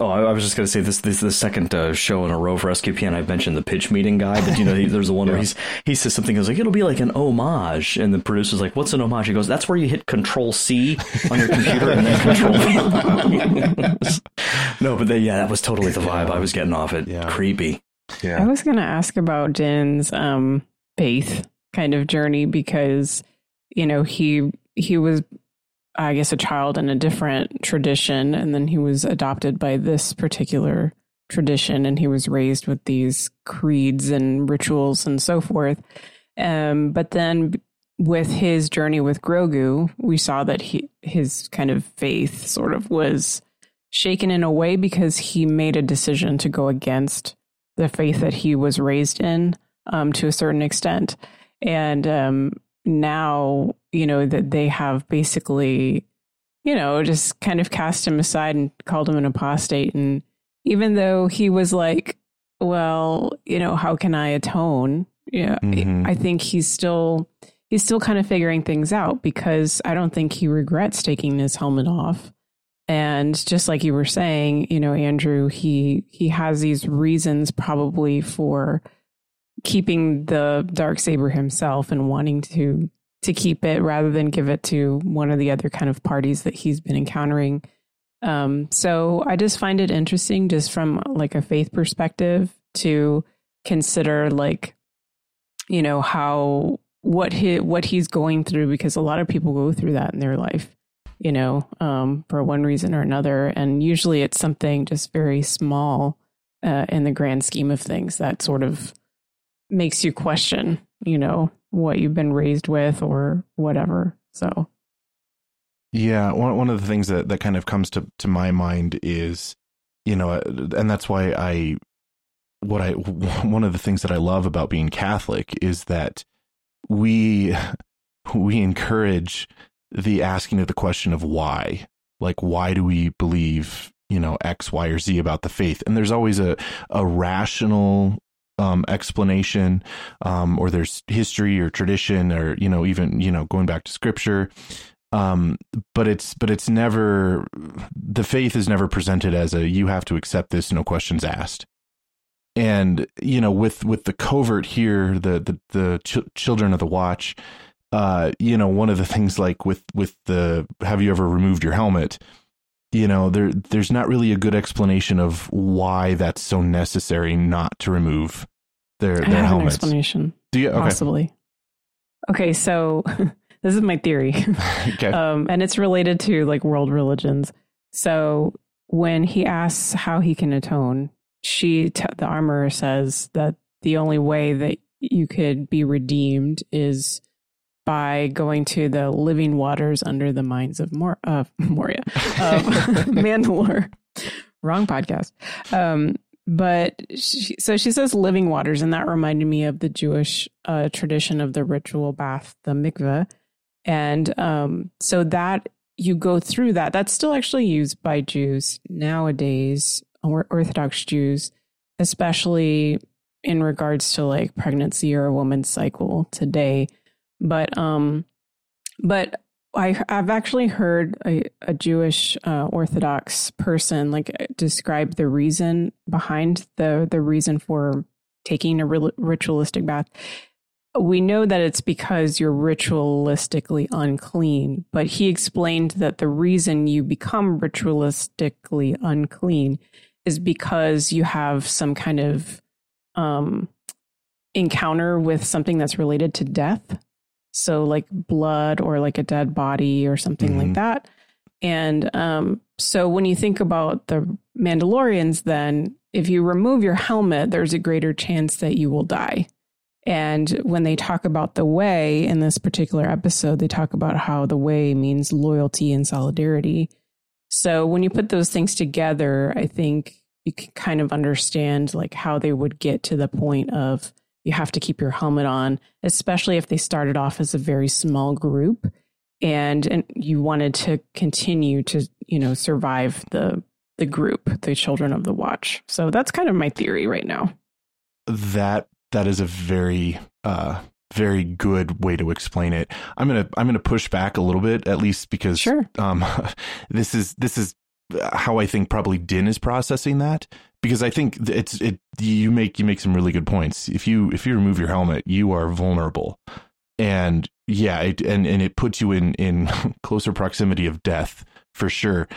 F: Oh, I was just going to say this. This is the second uh, show in a row for SQP, and I mentioned the pitch meeting guy. But you know, he, there's the one yeah. where he's he says something. Goes like, "It'll be like an homage," and the producer's like, "What's an homage?" He goes, "That's where you hit Control C on your computer and then Control." no, but they, yeah, that was totally the vibe I was getting off it. Yeah. Creepy.
G: Yeah. I was going to ask about Din's um, faith kind of journey because you know he he was I guess, a child in a different tradition. And then he was adopted by this particular tradition and he was raised with these creeds and rituals and so forth. Um, but then with his journey with Grogu, we saw that he, his kind of faith sort of was shaken in a way because he made a decision to go against the faith that he was raised in um, to a certain extent. And um, now, you know, that they have basically, you know, just kind of cast him aside and called him an apostate. And even though he was like, well, you know, how can I atone? Yeah, mm-hmm. I think he's still he's still kind of figuring things out because I don't think he regrets taking his helmet off. And just like you were saying, you know, Andrew, he he has these reasons probably for keeping the dark saber himself and wanting to to keep it rather than give it to one of the other kind of parties that he's been encountering. Um, so I just find it interesting, just from like a faith perspective, to consider like, you know, how what he what he's going through because a lot of people go through that in their life, you know, um, for one reason or another, and usually it's something just very small uh, in the grand scheme of things that sort of makes you question, you know, what you've been raised with or whatever. So,
C: yeah, one one of the things that that kind of comes to to my mind is, you know, uh, and that's why I what I one of the things that I love about being Catholic is that we we encourage the asking of the question of why. Like why do we believe, you know, X, Y, or Z about the faith? And there's always a a rational um, explanation, um, or there's history or tradition, or you know, even you know, going back to scripture. Um, but it's but it's never the faith is never presented as a you have to accept this, no questions asked. And you know, with with the covert here, the the the ch- children of the watch, uh, you know, one of the things like with with the have you ever removed your helmet? You know there there's not really a good explanation of why that's so necessary not to remove their
G: I
C: their
G: have
C: helmets.
G: An explanation.
C: Do you? Okay.
G: Possibly. Okay, so this is my theory.
C: okay.
G: Um, and it's related to like world religions. So when he asks how he can atone, she t- the armorer says that the only way that you could be redeemed is by going to the living waters under the mines of Mor- uh, Moria, uh, Mandalore. Wrong podcast. Um, but she, so she says living waters, and that reminded me of the Jewish uh, tradition of the ritual bath, the mikveh. And um, so that you go through that, that's still actually used by Jews nowadays, or Orthodox Jews, especially in regards to like pregnancy or a woman's cycle today. But um, but I I've actually heard a, a Jewish uh, Orthodox person like describe the reason behind the the reason for taking a ritualistic bath. We know that it's because you're ritualistically unclean, but he explained that the reason you become ritualistically unclean is because you have some kind of um, encounter with something that's related to death. So, like blood or like a dead body or something mm-hmm. like that. And um, so, when you think about the Mandalorians, then if you remove your helmet, there's a greater chance that you will die. And when they talk about the way in this particular episode, they talk about how the way means loyalty and solidarity. So when you put those things together, I think you can kind of understand like how they would get to the point of you have to keep your helmet on, especially if they started off as a very small group and and you wanted to continue to, you know, survive the the group, the children of the watch. So that's kind of my theory right now.
C: That that is a very uh very good way to explain it. I'm gonna I'm gonna push back a little bit, at least because
G: sure.
C: um, this is this is how I think probably Din is processing that because I think it's it you make you make some really good points. If you if you remove your helmet, you are vulnerable, and yeah, it, and and it puts you in in closer proximity of death for sure.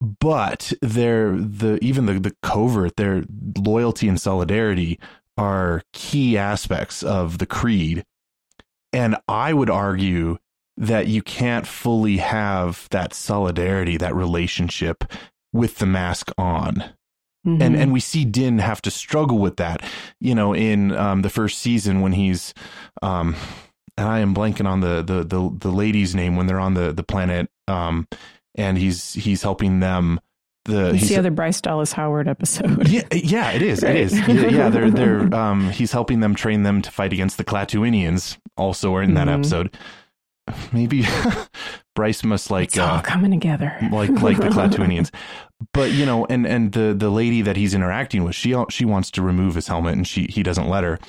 C: But their the even the the covert their loyalty and solidarity are key aspects of the creed. And I would argue that you can't fully have that solidarity, that relationship with the mask on. Mm-hmm. And and we see Din have to struggle with that, you know, in um, the first season when he's, um, and I am blanking on the the the, the lady's name when they're on the the planet, um, and he's he's helping them the
G: it's the other Bryce Dallas Howard episode.
C: Yeah, yeah, it is. Right? It is. Yeah, yeah, they're they're um he's helping them train them to fight against the Klatooinians also are in that mm-hmm. episode. Maybe Bryce must like
G: it's all uh, coming together.
C: like like the Klatooinians. But you know, and and the the lady that he's interacting with, she she wants to remove his helmet and she he doesn't let her.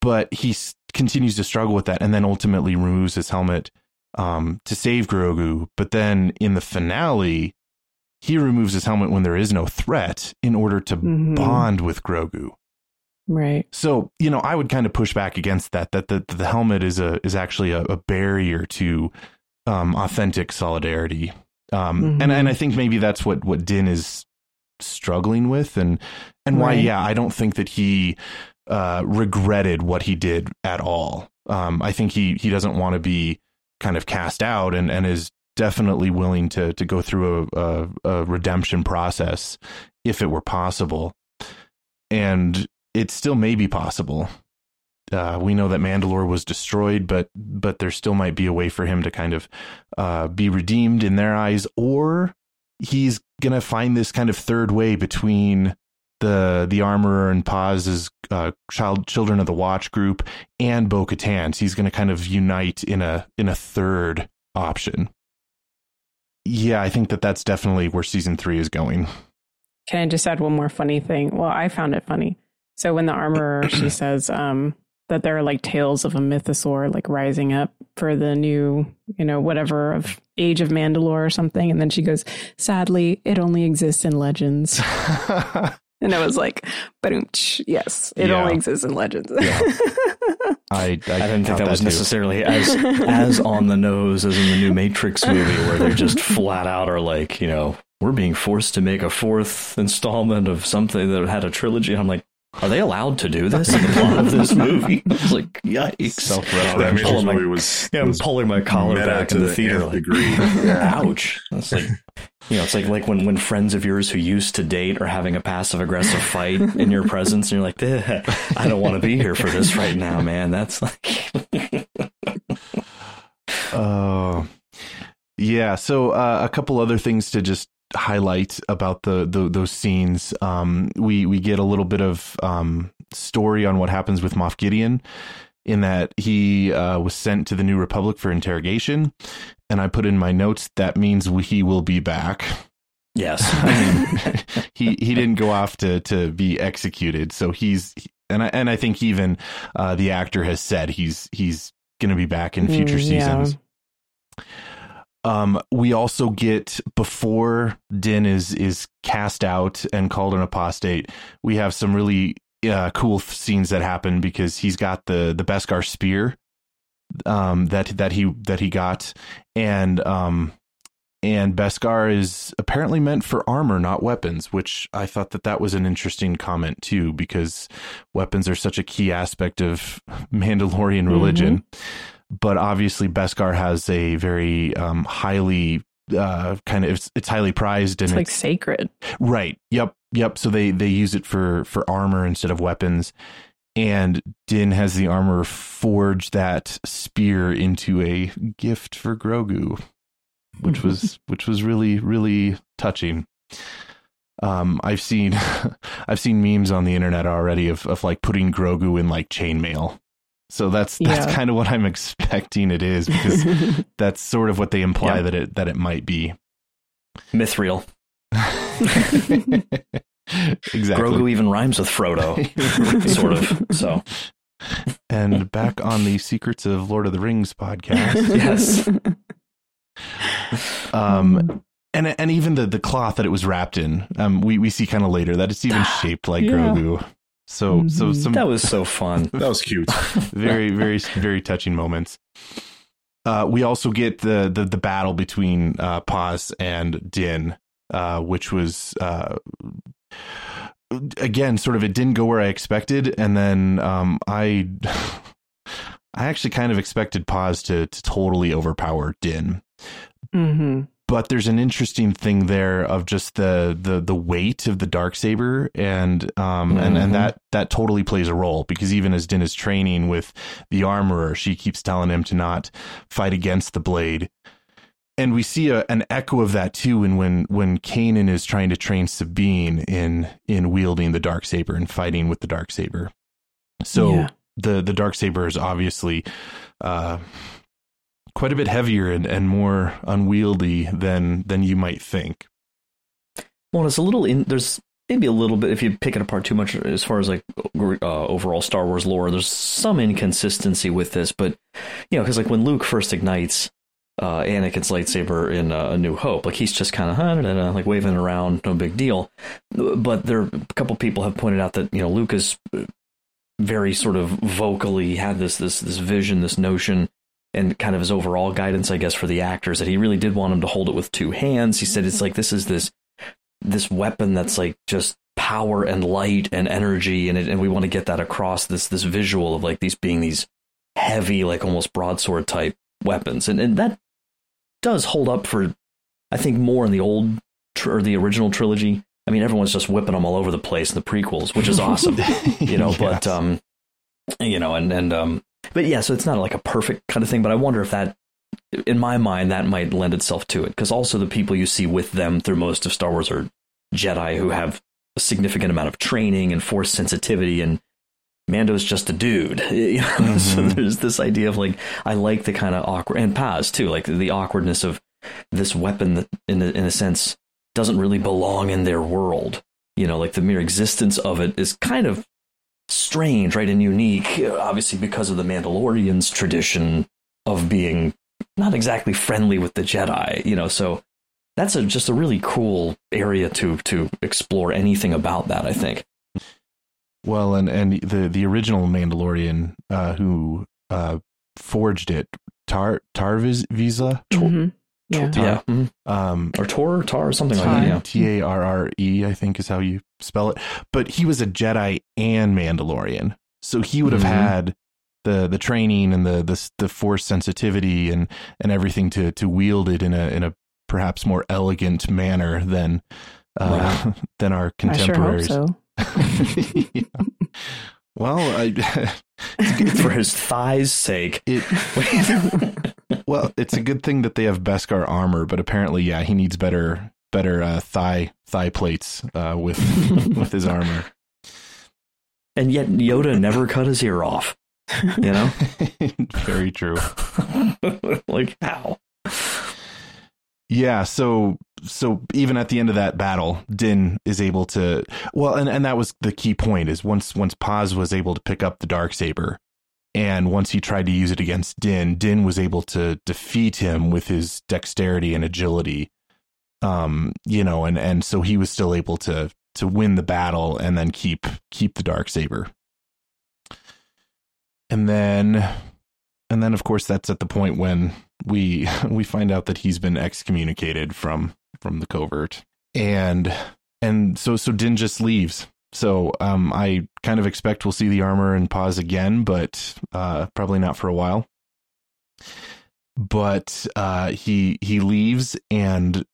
C: But he continues to struggle with that and then ultimately removes his helmet um to save Grogu, but then in the finale he removes his helmet when there is no threat in order to mm-hmm. bond with Grogu.
G: Right.
C: So, you know, I would kind of push back against that, that the, the helmet is a, is actually a, a barrier to um, authentic solidarity. Um, mm-hmm. and, and I think maybe that's what, what Din is struggling with and, and why, right. yeah, I don't think that he, uh, regretted what he did at all. Um, I think he, he doesn't want to be kind of cast out and, and is definitely willing to to go through a, a, a redemption process if it were possible, and it still may be possible. Uh, we know that Mandalore was destroyed, but but there still might be a way for him to kind of uh, be redeemed in their eyes, or he's gonna find this kind of third way between the the armorer and Paz's uh, child children of the Watch group and Bo Katan's. He's gonna kind of unite in a in a third option yeah, I think that that's definitely where season three is going.
G: Can I just add one more funny thing? Well, I found it funny. So when the armorer she says um, that there are like tales of a mythosaur like rising up for the new, you know, whatever of age of Mandalore or something, and then she goes, "Sadly, it only exists in legends." and I was like, yes, it yeah. only exists in legends. Yeah.
C: I, I, I,
F: didn't think that, that was too. necessarily as as on the nose as in the new Matrix movie, where they just flat out are like, you know, we're being forced to make a fourth installment of something that had a trilogy. I'm like, are they allowed to do this in the plot of this movie? I was like, yikes.
H: Self-referential. That movie was,
F: yeah, I'm pulling my collar back in the, the theater. Like, ouch. That's like, you know, it's like like when, when friends of yours who used to date are having a passive aggressive fight in your presence, and you're like, I don't want to be here for this right now, man. That's like,
C: oh, uh, yeah. So uh, a couple other things to just highlight about the, the those scenes. Um, we we get a little bit of um, story on what happens with Moff Gideon, in that he uh, was sent to the New Republic for interrogation, and I put in my notes that means he will be back.
F: Yes,
C: he he didn't go off to to be executed, so he's and I and I think even uh, the actor has said he's he's going to be back in future mm, seasons. Um, we also get before Din is is cast out and called an apostate. We have some really uh, cool scenes that happen because he's got the the Beskar spear um, that that he that he got, and um, and Beskar is apparently meant for armor, not weapons, which I thought that that was an interesting comment too, because weapons are such a key aspect of Mandalorian religion. Mm-hmm. But obviously, Beskar has a very um, highly uh, kind of it's, it's highly prized and
G: it's like it's, sacred,
C: right? Yep, yep. So they they use it for for armor instead of weapons. And Din has the armor forge that spear into a gift for Grogu which was which was really really touching. Um, I've seen I've seen memes on the internet already of of like putting Grogu in like chainmail. So that's that's yeah. kind of what I'm expecting it is because that's sort of what they imply yeah. that it that it might be.
F: Mithril.
C: exactly.
F: Grogu even rhymes with Frodo, sort of. So.
C: And back on the Secrets of Lord of the Rings podcast.
F: yes
C: um, and and even the the cloth that it was wrapped in, um, we we see kind of later that it's even shaped like yeah. Grogu. So mm-hmm. so some
F: that was so fun.
H: that was cute.
C: very very very touching moments. Uh, we also get the, the the battle between uh, Paz and Din, uh, which was uh, again sort of it didn't go where I expected, and then um, I I actually kind of expected Paz to to totally overpower Din.
G: Mm-hmm.
C: But there's an interesting thing there of just the the the weight of the dark saber, and um mm-hmm. and and mm-hmm. that that totally plays a role because even as Din is training with the armorer, she keeps telling him to not fight against the blade, and we see a, an echo of that too when when when Kanan is trying to train Sabine in in wielding the dark saber and fighting with the dark saber. So yeah. the the dark saber is obviously uh, quite a bit heavier and, and more unwieldy than than you might think.
F: Well, it's a little in there's maybe a little bit if you pick it apart too much as far as like uh, overall Star Wars lore. There's some inconsistency with this, but you know, because like when Luke first ignites uh, Anakin's lightsaber in uh, A New Hope, like he's just kind of like waving around, no big deal. But there, a couple people have pointed out that you know Luke is very sort of vocally had this this this vision, this notion and kind of his overall guidance, I guess, for the actors that he really did want him to hold it with two hands. He said it's like this is this this weapon that's like just power and light and energy, and it, and we want to get that across this this visual of like these being these heavy, like almost broadsword type weapons, and and that does hold up for I think more in the old tr- or the original trilogy. I mean, everyone's just whipping them all over the place in the prequels, which is awesome, you know. yes. But um, you know, and and um, but yeah, so it's not like a perfect kind of thing, but I wonder if that, in my mind, that might lend itself to it. Because also the people you see with them through most of Star Wars are Jedi who have a significant amount of training and force sensitivity and Mando's just a dude. You know? mm-hmm. So there's this idea of like I like the kind of awkward and Paz too, like the awkwardness of this weapon that in a, in a sense doesn't really belong in their world. You know, like the mere existence of it is kind of strange, right, and unique, obviously because of the Mandalorian's tradition of being not exactly friendly with the Jedi, you know, so that's a, just a really cool area to to explore anything about that, I think.
C: Well, and and the the original Mandalorian uh, who uh, forged it, Tar Tarre Vizsla,
G: mm-hmm. Yeah.
F: Tar, yeah. Mm-hmm. Um, or Tor, Tar, or something
C: Tar,
F: like that. Yeah.
C: T A R R E, I think is how you spell it. But he was a Jedi and Mandalorian. So he would have mm-hmm. had the the training and the, the the force sensitivity and and everything to to wield it in a in a perhaps more elegant manner than uh, right. than our contemporaries.
G: I sure hope so.
C: yeah. Well, I,
F: for his thighs' sake.
C: It, well, it's a good thing that they have Beskar armor, but apparently, yeah, he needs better better uh, thigh thigh plates uh, with with his armor.
F: And yet, Yoda never cut his ear off. You know,
C: very true.
F: like how?
C: Yeah, so so even at the end of that battle, Din is able to well, and and that was the key point is once once Paz was able to pick up the dark saber, and once he tried to use it against Din, Din was able to defeat him with his dexterity and agility. Um, you know, and and so he was still able to to win the battle and then keep keep the dark saber. And then and then of course that's at the point when we we find out that he's been excommunicated from from the covert, and and so so Din just leaves. So um, I kind of expect we'll see the armor and Paz again, but uh, probably not for a while. But uh, he he leaves, and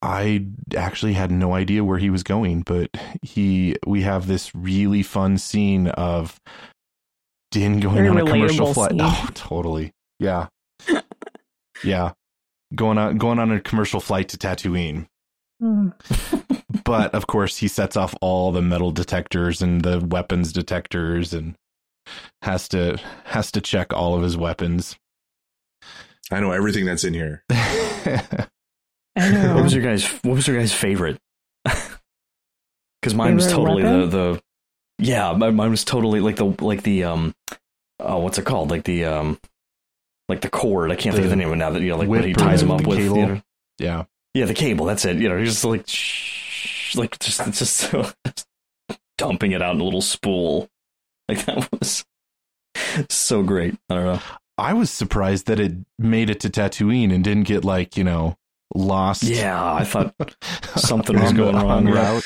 C: I actually had no idea where he was going. But he we have this really fun scene of Din going
G: Very
C: on a commercial flight.
G: scene.
C: Oh, totally. Yeah, yeah, going on going on a commercial flight to Tatooine but of course he sets off all the metal detectors and the weapons detectors and has to has to check all of his weapons
H: I know everything that's in here.
G: I know.
F: What was your guys? What was your guys' favorite? Because mine was totally the
G: weapon?
F: the yeah, my- mine was totally like the like the um, oh, what's it called? Like the um, like the cord. I can't think of
C: The
F: the name of it now. That you know, like
C: whip
F: what he ties him up with. You know?
C: yeah
F: Yeah, the cable. That's it. You know, he's just like shh, like just just so, dumping it out in a little spool. Like that was so great. I don't know.
C: i was surprised that it made it to tatooine and didn't get like you know lost
F: Yeah, I thought something was
C: on the-
F: going wrong.
C: route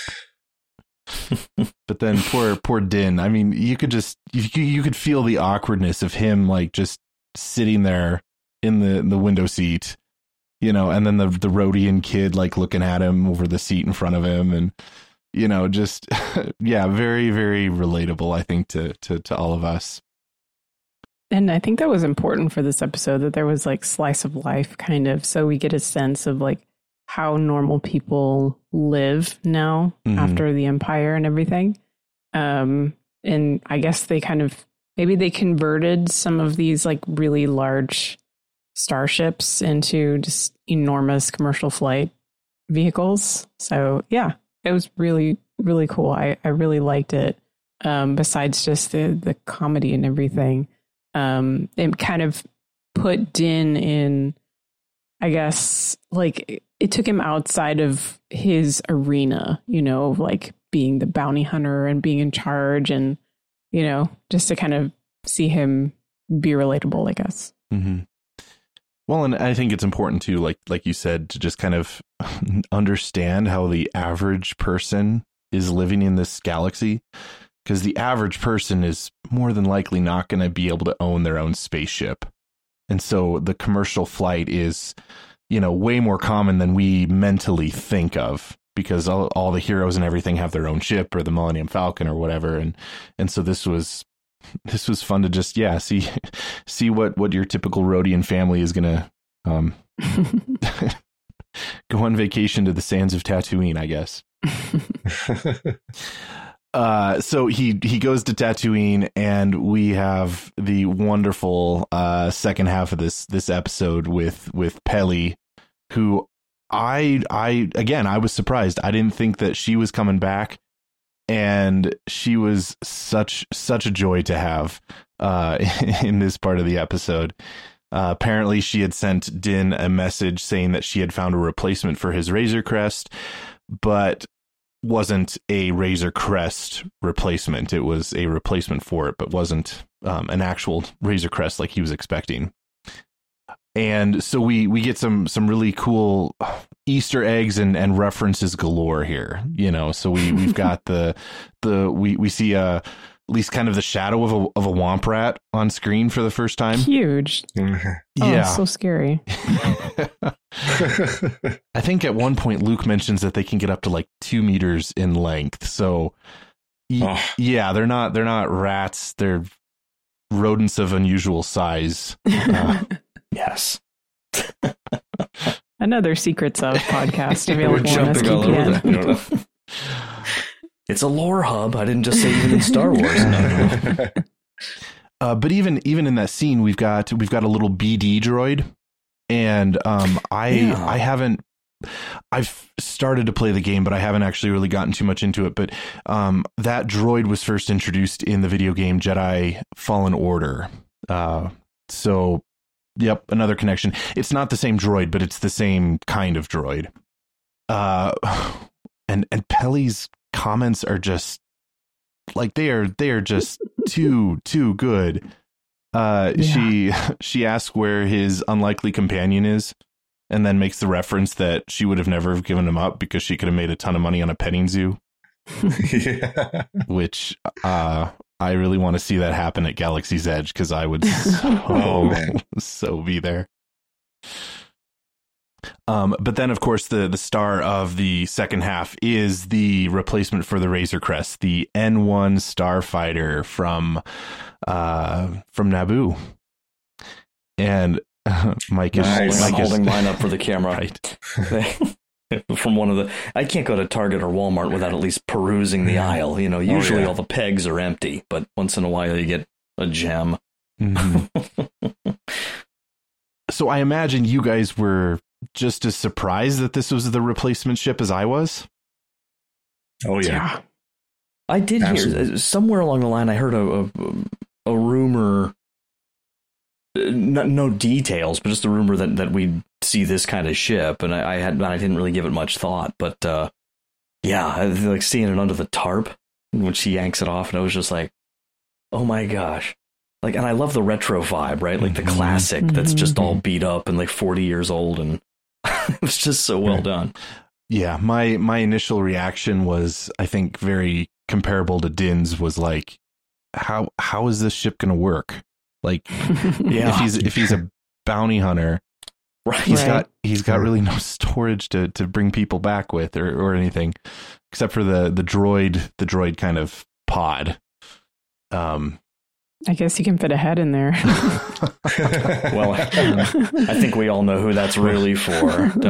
C: but then poor poor din i mean you could just you, you could feel the awkwardness of him like just sitting there in the the window seat you know and then the the rodian kid like looking at him over the seat in front of him and you know just yeah very very relatable i think to to to all of us
G: And I think that was important for this episode that there was like slice of life kind of so we get a sense of like how normal people live now
C: Mhm.
G: after the empire and everything. Um and I guess they kind of maybe they converted some of these like really large starships into just enormous commercial flight vehicles. So yeah, it was really really cool. I I really liked it. Um besides just the the comedy and everything um it kind of put din in i guess like it, took him outside of his arena you know of like being the bounty hunter and being in charge and you know just to kind of see him be relatable i guess
C: Mm-hmm. Well, and I think it's important to like like you said, to just kind of understand how the average person is living in this galaxy, because the average person is more than likely not going to be able to own their own spaceship, and so the commercial flight is, you know, way more common than we mentally think of. Because all, all the heroes and everything have their own ship or the Millennium Falcon or whatever, and and so this was this was fun to just yeah see see what what your typical Rodian family is gonna um go on vacation to the sands of Tatooine, I guess. Uh, so he he goes to Tatooine, and we have the wonderful uh second half of this this episode with with Peli, who I I again I was surprised. I didn't think that she was coming back, and she was such such a joy to have uh in this part of the episode. Uh, apparently, she had sent Din a message saying that she had found a replacement for his Razor Crest, but wasn't a Razor Crest replacement. It was a replacement for it, but wasn't um, an actual Razor Crest like he was expecting. And so we we get some some really cool Easter eggs and, and references galore here. You know, so we we've got the the we we see a at least kind of the shadow of a of a womp rat on screen for the first time.
G: huge oh,
C: yeah.
G: so scary
C: I think at one point Luke mentions that they can get up to like two meters in length. So, y-
H: Oh.
C: yeah, they're not they're not rats. They're rodents of unusual size. Uh,
F: Yes.
G: another secrets of podcast
F: We're
G: available on
F: jumping all over
G: SQPN.
F: that. You know. It's a lore hub. I didn't just say even in Star Wars. No.
C: uh, but even even in that scene, we've got we've got a little BD droid, and um, I
F: Yeah.
C: I haven't. I've started to play the game, but I haven't actually really gotten too much into it. But um, that droid was first introduced in the video game Jedi Fallen Order. Uh, so, yep, another connection. It's not the same droid, but it's the same kind of droid. Uh, and and Peli's comments are just like they are they are just too too good. Uh,
G: Yeah.
C: She she asks where his unlikely companion is, and then makes the reference that she would have never have given him up because she could have made a ton of money on a petting zoo.
H: yeah.
C: Which uh, I really want to see that happen at Galaxy's Edge because I would so,
H: Oh, man.
C: so be there. Um, but then, of course, the the star of the second half is the replacement for the Razor Crest, the N1 Starfighter from uh, from Naboo. And Mike is
H: Nice.
F: I'm
C: Mike is-
F: holding mine up for the camera.
C: Right.
F: From one of the, I can't go to Target or Walmart without at least perusing the aisle. You know, usually
H: yeah.
F: all the pegs are empty, but once in a while you get a gem.
C: Mhm. so I imagine you guys were just as surprised that this was the replacement ship as I was.
H: Oh yeah.
F: I did hear
H: Absolutely.
F: uh, somewhere along the line. I heard a a, a rumor, uh, no, no details, but just a rumor that that we'd see this kind of ship, and I, I had I didn't really give it much thought, but uh, yeah, like seeing it under the tarp when she yanks it off, and I was just like, oh my gosh. Like, and I love the retro vibe, right? Like the
C: Mhm.
F: classic that's just all beat up and like 40 years old. And it was just so well done.
C: Yeah, my my initial reaction was I think very comparable to Din's was like how how is this ship going to work? Like
F: Yeah.
C: if he's if he's a bounty hunter,
F: Right.
C: he's
G: Right.
C: got he's got really no storage to to bring people back with or or anything except for the the droid the droid kind of pod. Um
G: I guess you can fit a head in there.
F: Well, I think we all know who that's really for.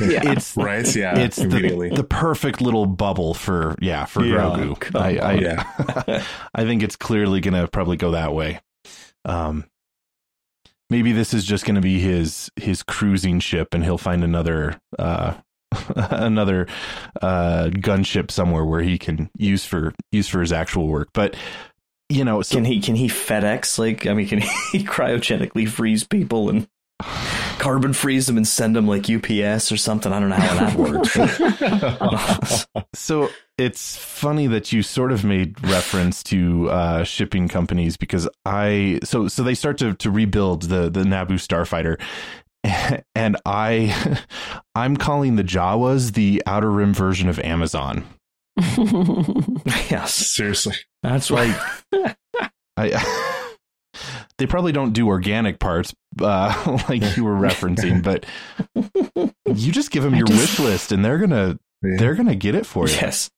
G: Yeah.
C: it's
H: Right? Yeah.
C: it's the, the perfect little bubble for yeah for
F: Yeah,
C: Grogu. I I.
H: Yeah.
C: I think it's clearly gonna probably go that way. Um, maybe this is just gonna be his his cruising ship, and he'll find another uh another uh gunship somewhere where he can use for use for his actual work. But you know, so
F: Can he can he FedEx like I mean can he cryogenically freeze people and carbon freeze them and send them like UPS or something? I don't know how that works.
C: So it's funny that you sort of made reference to uh, shipping companies because I so so they start to to rebuild the the Naboo starfighter, and I I'm calling the Jawas the Outer Rim version of Amazon.
F: yes,
H: Seriously.
F: that's right.
C: I they probably don't do organic parts uh, like you were referencing, but you just give them
G: I
C: your
G: just-
C: wish list and they're gonna
H: Yeah.
C: they're gonna get it for you.
F: Yes.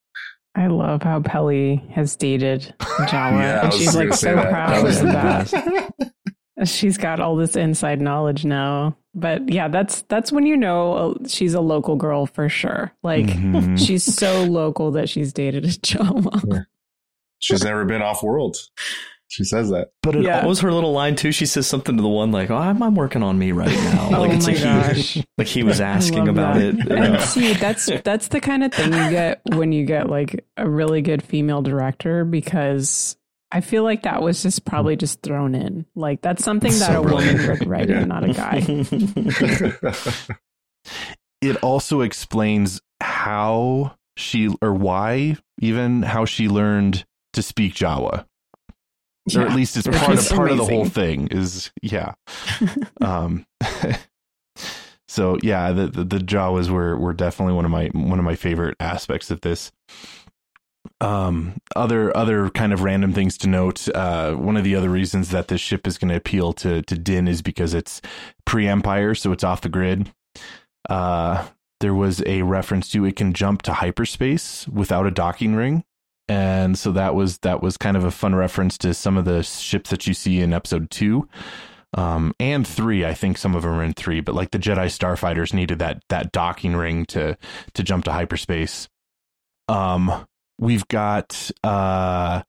G: I love how Peli has dated Jawa,
H: Yeah,
G: and she's like so
H: that.
G: proud
H: That
G: of that. She's got all this inside knowledge now. But yeah, that's that's when you know uh, she's a local girl for sure. Like
C: Mhm.
G: she's so local that she's dated a Jawa.
H: She's never been off world. She says that.
C: But it
G: Yeah.
F: What was her little line too? She says something to the one like, "Oh, I'm, I'm working on me right now."
G: Oh
F: Like it's
G: my
F: like
G: gosh.
F: he, like he was asking about
G: that.
F: it.
G: And
F: know.
G: see, that's that's the kind of thing you get when you get like a really good female director because I feel like that was just probably just thrown in. Like that's something that
C: So
G: a woman
C: brilliant.
G: would write in, not a guy.
C: it also explains how she or why even how she learned to speak Jawa. Or at least it's part of part of the whole thing is yeah. um so yeah, the, the the Jawas were were definitely one of my one of my favorite aspects of this. Um, other other kind of random things to note. Uh, one of the other reasons that this ship is going to appeal to to Din is because it's pre-Empire, so it's off the grid. Uh, there was a reference to it can jump to hyperspace without a docking ring, and so that was that was kind of a fun reference to some of the ships that you see in Episode Two. Um, and three, I think some of them are in three, but like the Jedi starfighters needed that that docking ring to to jump to hyperspace. Um, we've got uh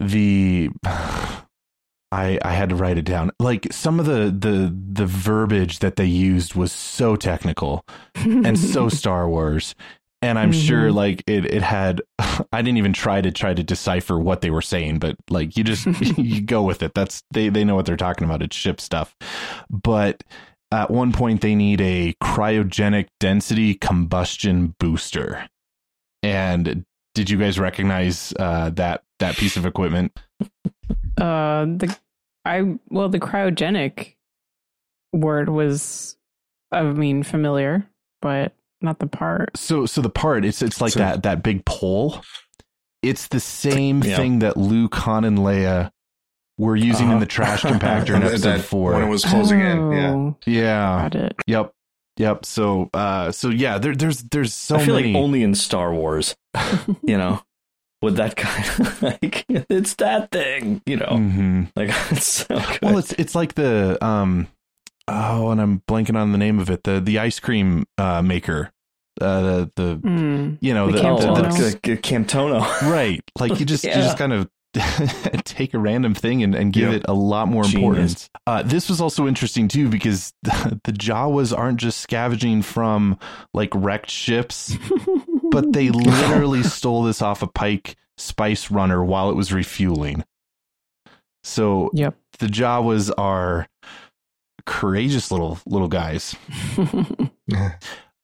C: the I I had to write it down. Like some of the the the verbiage that they used was so technical and so Star Wars. And I'm sure
G: Mhm.
C: like it it had I didn't even try to try to decipher what they were saying, but like you just you go with it. That's they they know what they're talking about. It's ship stuff. But at one point they need a cryogenic density combustion booster. And did you guys recognize uh, that that piece of equipment?
G: Uh, the I well, the cryogenic word was, I mean, familiar, but not the part.
C: So so the part it's it's like
H: So-
C: that that big pole. It's the same
F: Yeah.
C: thing that Luke, Han, and Leia were using in
F: Uh-huh.
C: the trash compactor in episode
H: that-
C: four.
H: when it was closing in. Yeah.
G: Oh,
C: yeah.
G: Got it.
C: Yep. Yep. So uh so yeah, there, there's there's so
F: I feel
C: many
F: like only in Star Wars, you know, with that kind of like it's that thing, you know,
C: Mhm.
F: like it's so good.
C: Well, it's it's like the um oh, and I'm blanking on the name of it. The the ice cream uh maker. Uh the the
G: Mm.
C: you know
G: The
C: the, the,
G: Camtono.
C: the-
F: the, the Camtono,
C: right. Like you just you just kind of take a random thing and, and give
H: Yep.
C: it a lot more
F: Genius.
C: importance. Uh, this was also interesting too because the, the Jawas aren't just scavenging from like wrecked ships, but they literally stole this off a Pike Spice Runner while it was refueling. So
G: Yep.
C: the Jawas are courageous little little guys.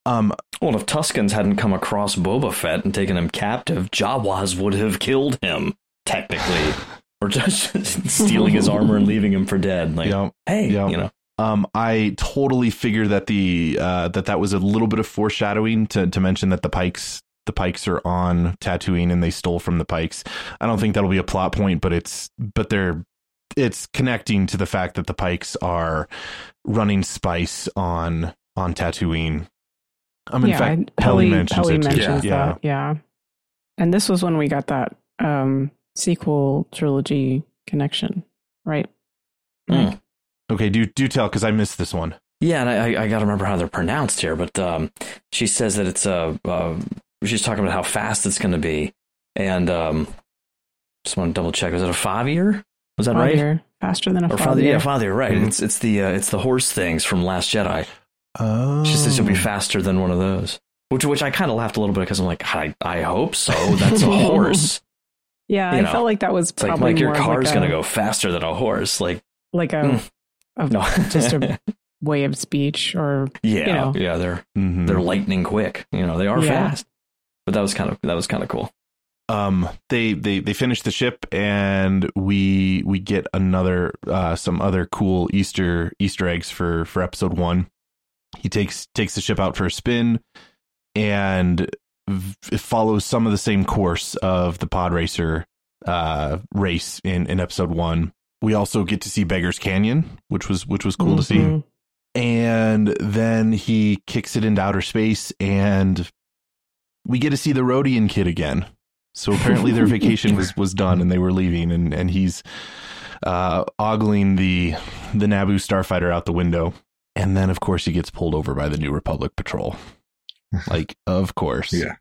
C: Um,
F: Well, if Tuscans hadn't come across Boba Fett and taken him captive, Jawas would have killed him, technically. or just stealing his armor and leaving him for dead. Like,
C: Yep.
F: hey,
C: Yep.
F: you know.
C: Um, I totally figured that the uh, that that was a little bit of foreshadowing to to mention that the Pikes the Pikes are on Tatooine and they stole from the Pikes. I don't think that'll be a plot point, but it's but they're it's connecting to the fact that the Pikes are running spice on on Tatooine. Um, in
G: yeah,
C: fact,
G: I-
C: Peli
G: Peli,
C: mentions
G: Peli
C: it too.
G: mentions
C: yeah.
G: that. Yeah. And this was when we got that um, sequel trilogy connection, right?
F: Hmm.
C: Okay, do do tell because I missed this one.
F: Yeah, and I, I got to remember how they're pronounced here, but um, she says that it's a. Uh, she's talking about how fast it's going to be, and um, just want to double check. Was it a five year? Was that right?
G: Faster than a
F: Or
G: father.
F: father? Yeah, father. Right.
C: Mhm.
F: It's it's the uh, it's the horse things from Last Jedi.
C: Oh,
F: She says you'll be faster than one of those. Which which I kind of laughed a little bit because I'm like, I I hope so. That's a horse.
G: Yeah,
F: You
G: I
F: know,
G: felt like that was
F: It's like,
G: probably
F: like your
G: more
F: car's
G: like
F: going
G: a,
F: to go faster than a horse. Like,
G: like a,
F: Mm.
G: a
F: no,
G: just a way of speech or
F: yeah,
G: you know.
F: yeah, they're
C: Mhm.
F: they're lightning quick. You know, they are
G: Yeah.
F: fast. But that was kind of that was kind of cool.
C: Um they they they finish the ship and we we get another uh some other cool easter easter eggs for for episode 1 he takes takes the ship out for a spin and v- follows some of the same course of the pod racer uh race in in episode 1 we also get to see beggars canyon which was which was cool to see
G: Mhm.
C: and then he kicks it into outer space and we get to see the Rodian kid again. So apparently their vacation was was done and they were leaving and and he's uh ogling the the Naboo starfighter out the window and then of course he gets pulled over by the New Republic patrol. Like of course.
H: Yeah.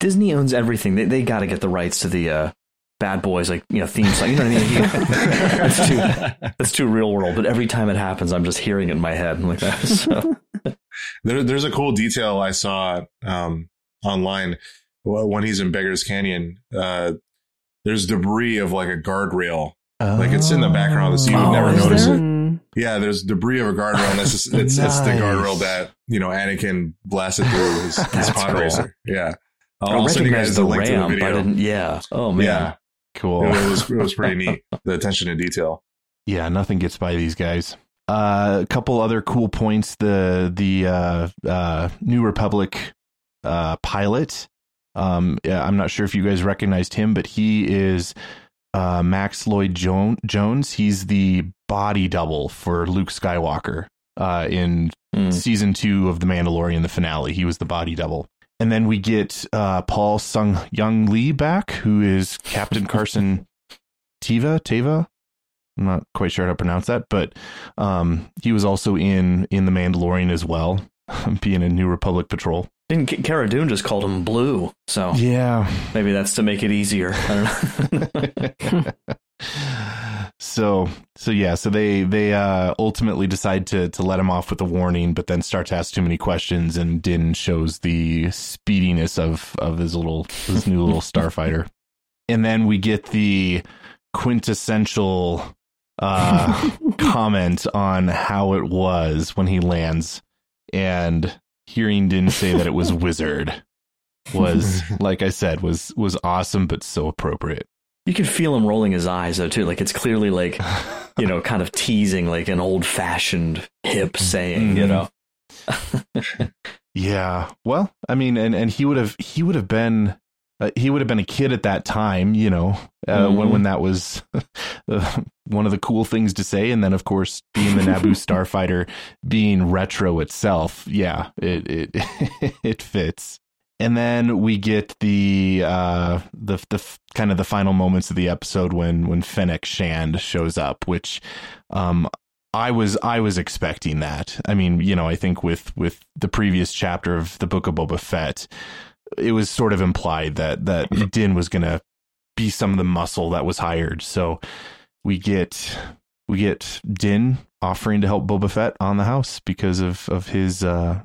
F: Disney owns everything. They they got to get the rights to the uh, Bad Boys like you know theme song. You know what I mean? that's too that's too real world. But every time it happens, I'm just hearing it in my head. I'm like that. So,
H: There, there's a cool detail I saw um, online Well, when he's in Beggar's Canyon. Uh, there's debris of like a guardrail, like it's in the background, so you would
F: Oh,
H: never notice
F: there?
H: it. Yeah, there's debris of a guardrail, and it's it's it's the guardrail that you know Anakin blasted through his, his pod
F: cool.
H: racer. Yeah, I'll, I'll send you guys
F: the
H: the link to the.
F: I
H: video.
F: didn't. Yeah. Oh man.
H: Yeah,
C: Cool.
H: it was it was pretty neat. The attention to detail.
C: Yeah, nothing gets by these guys. Uh, a couple other cool points. The the uh, uh, New Republic uh, pilot. Um, yeah, I'm not sure if you guys recognized him, but he is uh, Max Lloyd Jones. He's the body double for Luke Skywalker uh, in
F: Mm.
C: season two of The Mandalorian, the finale. He was the body double. And then we get uh, Paul Sung Young Lee back, who is Captain Carson Tiva. Teva. I'm not quite sure how to pronounce that, but um, he was also in in The Mandalorian as well, being a New Republic patrol.
F: Didn't Cara Dune just called him Blue? So
C: Yeah.
F: maybe that's to make it easier. I don't know.
C: so so yeah, so they they uh, ultimately decide to to let him off with a warning, but then start to ask too many questions, and Din shows the speediness of of his little his new little starfighter, and then we get the quintessential uh, comment on how it was when he lands, and hearing Din say that it was wizard was like I said was was awesome, but so appropriate.
F: you can feel him rolling his eyes though too. Like it's clearly like, you know, kind of teasing like an old fashioned hip mm-hmm. saying, you know.
C: Yeah. Well, I mean, and and he would have he would have been uh, he would have been a kid at that time, you know, uh,
F: Mhm.
C: when when that was uh, one of the cool things to say, and then of course being the Naboo starfighter, being retro itself, yeah, it it it fits. And then we get the uh the the f- kind of the final moments of the episode when when Fennec Shand shows up, which um I was I was expecting that. I mean, you know, I think with with the previous chapter of the Book of Boba Fett, it was sort of implied that that Din was going to be some of the muscle that was hired. So we get we get Din offering to help Boba Fett on the house because of of his uh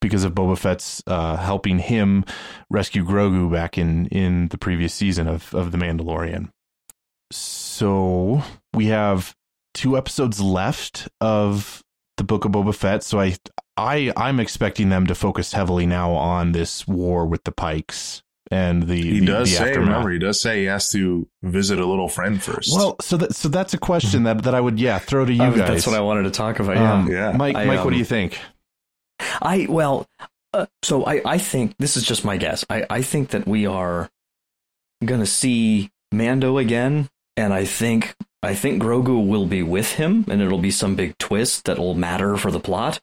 C: because of Boba Fett's uh helping him rescue Grogu back in in the previous season of of The Mandalorian. So we have two episodes left of the Book of Boba Fett. So I I I'm expecting them to focus heavily now on this war with the Pikes and the
H: He
C: the,
H: does
C: the
H: say,
C: aftermath.
H: remember, he does say he has to visit a little friend first.
C: Well, so that so that's a question that that I would yeah throw to you
F: Uh,
C: guys.
F: That's what I wanted to talk about. Yeah.
C: Um,
H: Yeah.
C: Mike,
F: I,
C: Mike, what
F: um,
C: do you think?
F: I well, uh, so I I think this is just my guess. I I think that we are gonna see Mando again, and I think I think Grogu will be with him, and it'll be some big twist that'll matter for the plot.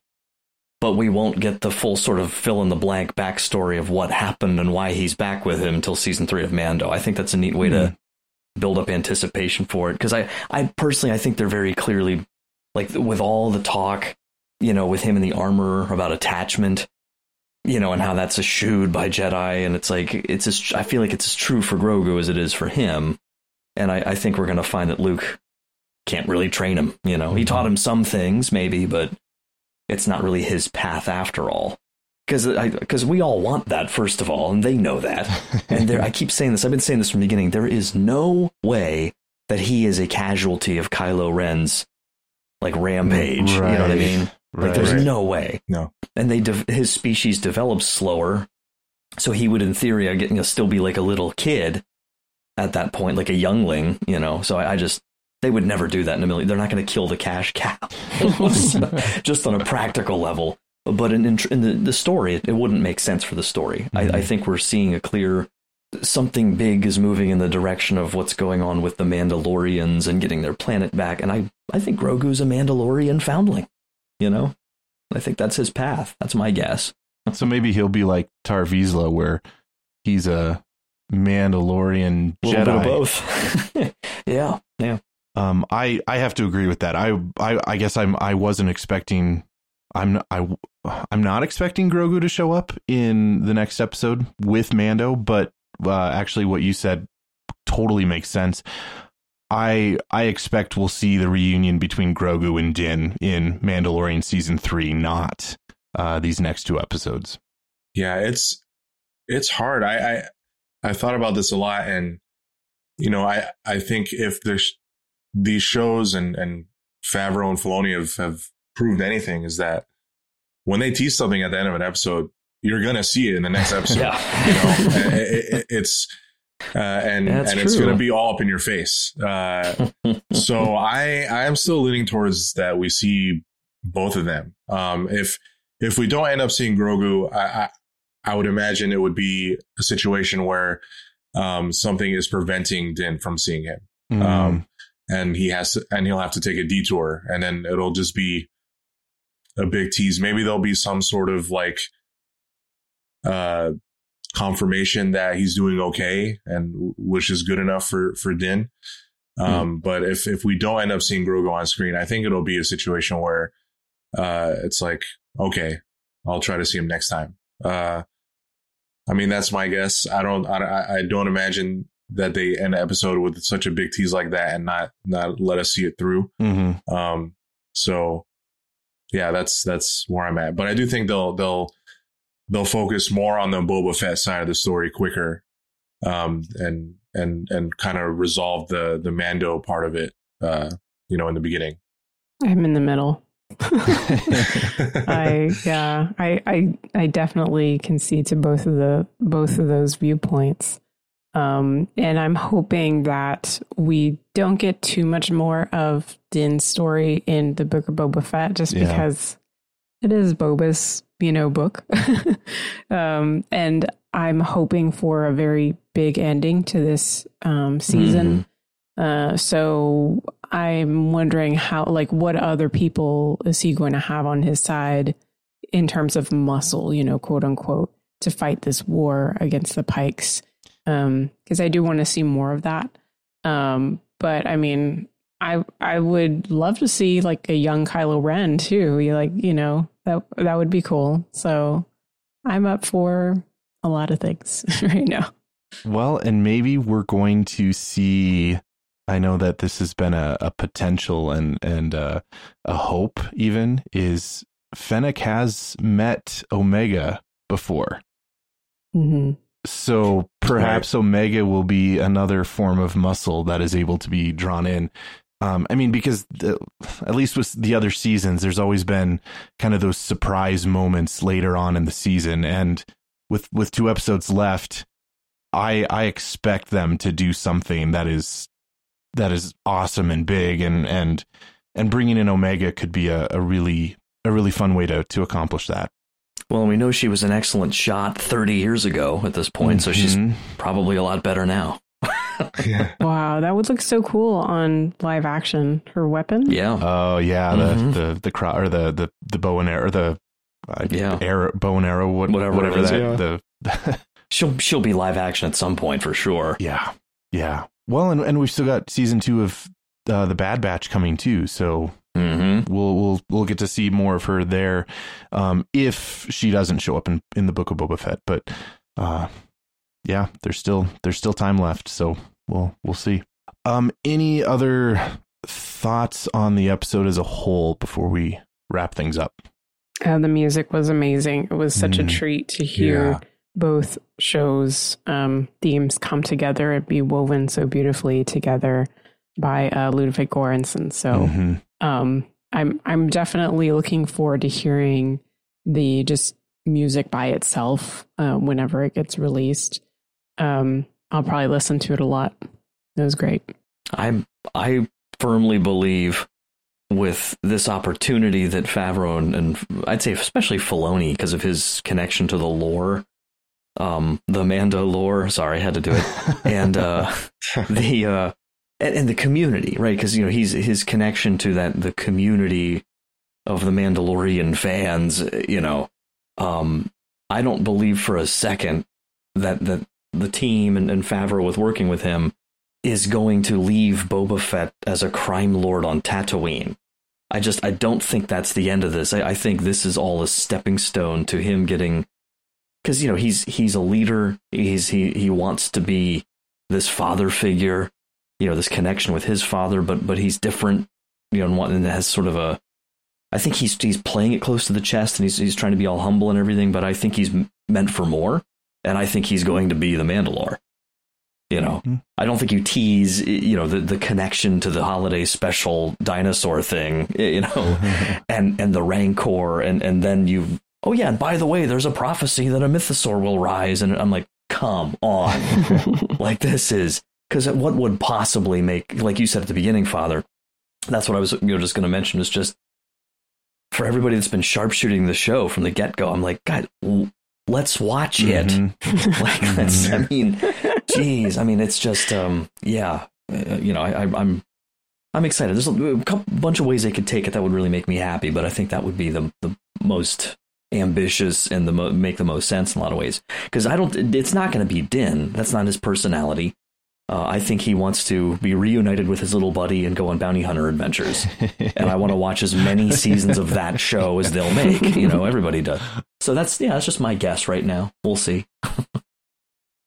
F: But we won't get the full sort of fill in the blank backstory of what happened and why he's back with him until season three of Mando. I think that's a neat way to hmm. build up anticipation for it because I I personally I think they're very clearly like with all the talk you know, with him in the armor about attachment, you know, and how that's eschewed by Jedi, and it's like it's as I feel like it's as true for Grogu as it is for him, and I, I think we're gonna find that Luke can't really train him. You know, he mm-hmm. taught him some things maybe, but it's not really his path after all. Because because we all want that first of all, and they know that. And there, I keep saying this. I've been saying this from the beginning. There is no way that he is a casualty of Kylo Ren's like rampage. You know what I
C: Right.
F: mean? Like, there's
H: Right.
F: no way.
H: No.
F: And they de- his species develops slower, so he would, in theory, I get, you know, still be like a little kid at that point, like a youngling. You know, so I, I just they would never do that in a million. They're not going to kill the cash cow, just on a practical level. But in, in, in the, the story, it, it wouldn't make sense for the story. I, I mm-hmm. think we're seeing a clear something big is moving in the direction of what's going on with the Mandalorians and getting their planet back. And I, I think Grogu's a Mandalorian foundling. You know, I think that's his path. That's my guess.
C: So maybe he'll be like Tarre Vizsla, where he's a Mandalorian
F: A
C: Jedi.
F: bit of both. yeah, yeah.
C: Um, I I have to agree with that. I I, I guess I'm I wasn't expecting. I'm not, I I'm not expecting Grogu to show up in the next episode with Mando, but uh, actually, what you said totally makes sense. I I expect we'll see the reunion between Grogu and Din in Mandalorian season three, not uh, these next two episodes.
H: Yeah, it's it's hard. I, I I thought about this a lot, and you know, I I think if there's these shows and and Favreau and Filoni have have proved anything, is that when they tease something at the end of an episode, you're gonna see it in the next episode.
F: Yeah.
H: you know, it- it- it's uh, and
F: That's
H: and it's gonna be all up in your face. Uh, so I I am still leaning towards that we see both of them. Um, if if we don't end up seeing Grogu, I, I would imagine it would be a situation where um, something is preventing Din from seeing him,
C: Mm.
H: um, and he has to, and he'll have to take a detour, and then it'll just be a big tease. Maybe there'll be some sort of like uh, confirmation that he's doing okay, and which is good enough for for Din. Um, But if if we don't end up seeing Grogu on screen, I think it'll be a situation where uh, it's like, okay, I'll try to see him next time. Uh, I mean, that's my guess. I don't, I, I don't imagine that they end the episode with such a big tease like that and not not let us see it through.
C: Mhm.
H: Um, so yeah, that's that's where I'm at. But I do think they'll they'll they'll focus more on the Boba Fett side of the story quicker, um, and and and kind of resolve the the Mando part of it. Uh, you know, in the beginning.
G: I'm in the middle. I yeah, I I I definitely concede to both of the both of those viewpoints. Um, and I'm hoping that we don't get too much more of Din's story in the Book of Boba Fett, just
C: Yeah.
G: because it is Boba's, you know, book. um, and I'm hoping for a very big ending to this um, season. Uh, so I'm wondering how, like, what other people is he going to have on his side in terms of muscle, you know, quote unquote, to fight this war against the Pikes? Because I do want to see more of that. Um, but I mean, I I would love to see like a young Kylo Ren too. You like, you know, that that would be cool. So I'm up for a lot of things right now.
C: Well, and maybe we're going to see. I know that this has been a, a potential and and uh, a hope. Even is Fennec has met Omega before,
G: Mm-hmm.
C: so perhaps Omega will be another form of muscle that is able to be drawn in. Um, I mean, because the, at least with the other seasons, there's always been kind of those surprise moments later on in the season, and with with two episodes left, I I expect them to do something that is that is awesome and big, and and and bringing in Omega could be a, a really a really fun way to to accomplish that.
F: Well, we know she was an excellent shot 30 years ago at this point, so she's
C: Mhm.
F: probably a lot better now.
H: yeah.
G: Wow, that would look so cool on live action. Her weapon.
F: Yeah.
C: Oh yeah, the the the cro- or the the the bow and arrow, or the uh,
F: Yeah.
C: arrow, bow and arrow, what,
F: Whatever
C: whatever,
F: it is,
C: that
H: yeah.
C: the
F: She'll she'll be live action at some point for sure.
C: yeah yeah. Well, and and we've still got season two of uh, the Bad Batch coming too, so
F: Mm-hmm.
C: we'll we'll we'll get to see more of her there, um, if she doesn't show up in in the Book of Boba Fett. But uh, yeah, there's still there's still time left, so we'll we'll see. Um, any other thoughts on the episode as a whole before we wrap things up?
G: Uh, the music was amazing. It was such
C: Mm.
G: a treat to hear
H: Yeah.
G: Both shows' um, themes come together and be woven so beautifully together by uh, Ludwig Göransson. So
C: Mhm.
G: um, I'm I'm definitely looking forward to hearing the just music by itself uh, whenever it gets released. Um, I'll probably listen to it a lot. It was great.
F: I I firmly believe with this opportunity that Favreau and, and I'd say especially Filoni because of his connection to the lore, um, the Mando lore. Sorry, I had to do it, and uh, the uh, and, and the community, right? Because you know he's his connection to that the community of the Mandalorian fans. You know, um, I don't believe for a second that that the team and, and Favreau with working with him is going to leave Boba Fett as a crime lord on Tatooine. I just I don't think that's the end of this. I, I think this is all a stepping stone to him getting because you know he's he's a leader. He's he he wants to be this father figure, you know, this connection with his father, but but he's different, you know, and, one, and has sort of a. I think he's he's playing it close to the chest, and he's he's trying to be all humble and everything. But I think he's meant for more, and I think he's going to be the Mandalore. You know,
C: Mhm.
F: I don't think you tease, you know, the, the connection to the holiday special dinosaur thing, you know, and and the Rancor, and and then you, oh yeah, and by the way, there's a prophecy that a mythosaur will rise, and I'm like, come on, like this is because what would possibly make, like you said at the beginning, Father, that's what I was, you know, just going to mention is just for everybody that's been sharpshooting the show from the get go. I'm like, God, let's watch it.
C: Mhm.
F: like that's, I mean, geez, I mean, it's just, um, yeah, uh, you know, I, I, I'm, I'm excited. There's a, a couple, bunch of ways they could take it that would really make me happy, but I think that would be the the most ambitious and the mo- make the most sense in a lot of ways. Because I don't, it's not going to be Din. That's not his personality. Uh, I think he wants to be reunited with his little buddy and go on bounty hunter adventures. and I want to watch as many seasons of that show as they'll make. You know, everybody does. So that's yeah, that's just my guess right now. We'll see.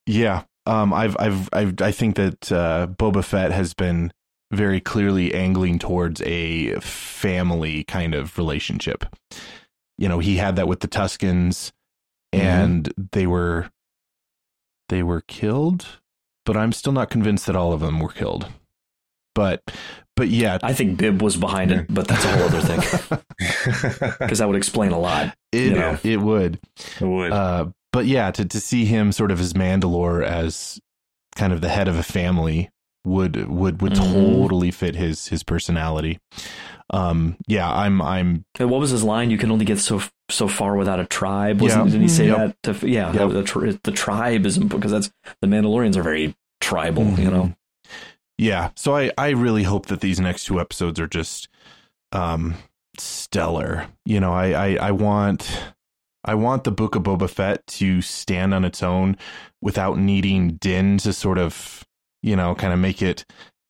C: Yeah, um, I've, I've, I've, I think that uh, Boba Fett has been very clearly angling towards a family kind of relationship. You know, he had that with the Tuscans, and they were they were killed, but I'm still not convinced that all of them were killed. But, but yeah,
F: I think Bib was behind it, but that's a whole other thing because that would explain a lot.
C: it
F: you know.
C: it would.
H: It would.
C: Uh, but yeah, to to see him sort of as Mandalore as kind of the head of a family would would would
F: Mhm.
C: totally fit his his personality. Um, yeah, I'm I'm
F: And what was his line? You can only get so so far without a tribe. Wasn't,
C: Yeah.
F: Didn't he say
C: Yep.
F: that? To, yeah,
C: Yep.
F: the, tri- the tribe is important because that's the Mandalorians are very tribal.
C: Mm-hmm.
F: You know.
C: Yeah. So I, I really hope that these next two episodes are just um stellar. You know, I, I, I want I want the Book of Boba Fett to stand on its own without needing Din to sort of, you know, kind of make it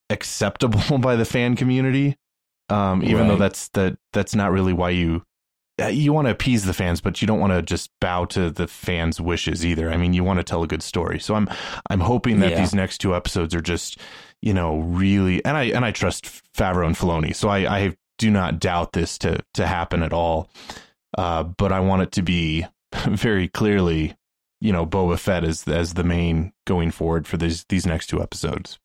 C: acceptable by the fan community. Um, even though that's that that's not really why you uh, you want to appease the fans, but you don't want to just bow to the fans' wishes either. I mean, you want to tell a good story. So I'm I'm hoping that
F: Yeah.
C: these next two episodes are just, you know, really and I and I trust Favreau and Filoni. So I, I do not doubt this to to happen at all. Uh, but I want it to be very clearly, you know, Boba Fett as as the main going forward for these these next two episodes.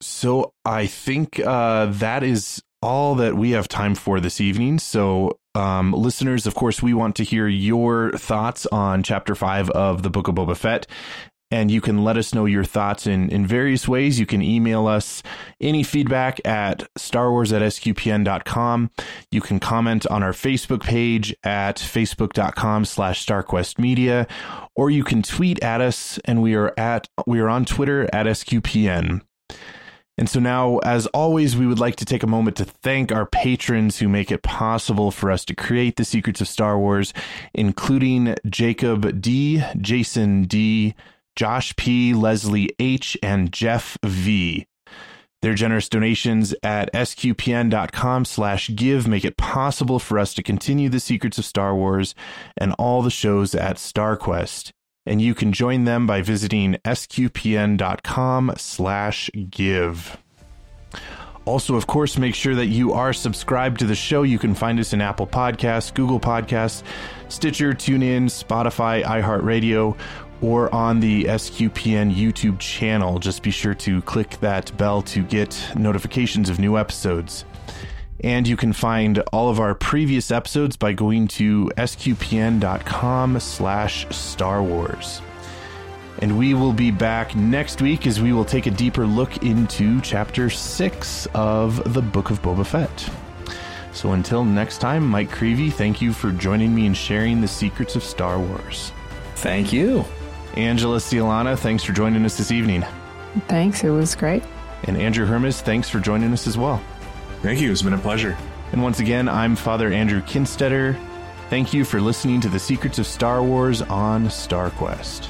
C: So I think uh, that is all that we have time for this evening. So, um, listeners, of course, we want to hear your thoughts on Chapter Five of the Book of Boba Fett. And you can let us know your thoughts in, in various ways. You can email us any feedback at starwars at sqpn.com. You can comment on our Facebook page at facebook.com slash starquestmedia, or you can tweet at us, and we are at we are on Twitter at sqpn. And so now, as always, we would like to take a moment to thank our patrons who make it possible for us to create the secrets of Star Wars, including Jacob D, Jason D, Josh P, Leslie H, and Jeff V. Their generous donations at sqpn.com slash give make it possible for us to continue the secrets of Star Wars and all the shows at StarQuest. And you can join them by visiting sqpn.com slash give. Also, of course, make sure that you are subscribed to the show. You can find us in Apple Podcasts, Google Podcasts, Stitcher, TuneIn, Spotify, iHeartRadio, or on the SQPN YouTube channel. Just be sure to click that bell to get notifications of new episodes. And you can find all of our previous episodes by going to sqpn.com slash Star Wars. And we will be back next week as we will take a deeper look into chapter six of the Book of Boba Fett. So until next time, Mike Creevy, thank you for joining me and sharing the secrets of Star Wars.
F: Thank you.
C: Angela Cialana, thanks for joining us this evening.
G: Thanks. It was great.
C: And Andrew Hermes, thanks for joining us as well.
H: Thank you. It's been a pleasure.
C: And once again, I'm Father Andrew Kinstetter. Thank you for listening to the Secrets of Star Wars on StarQuest.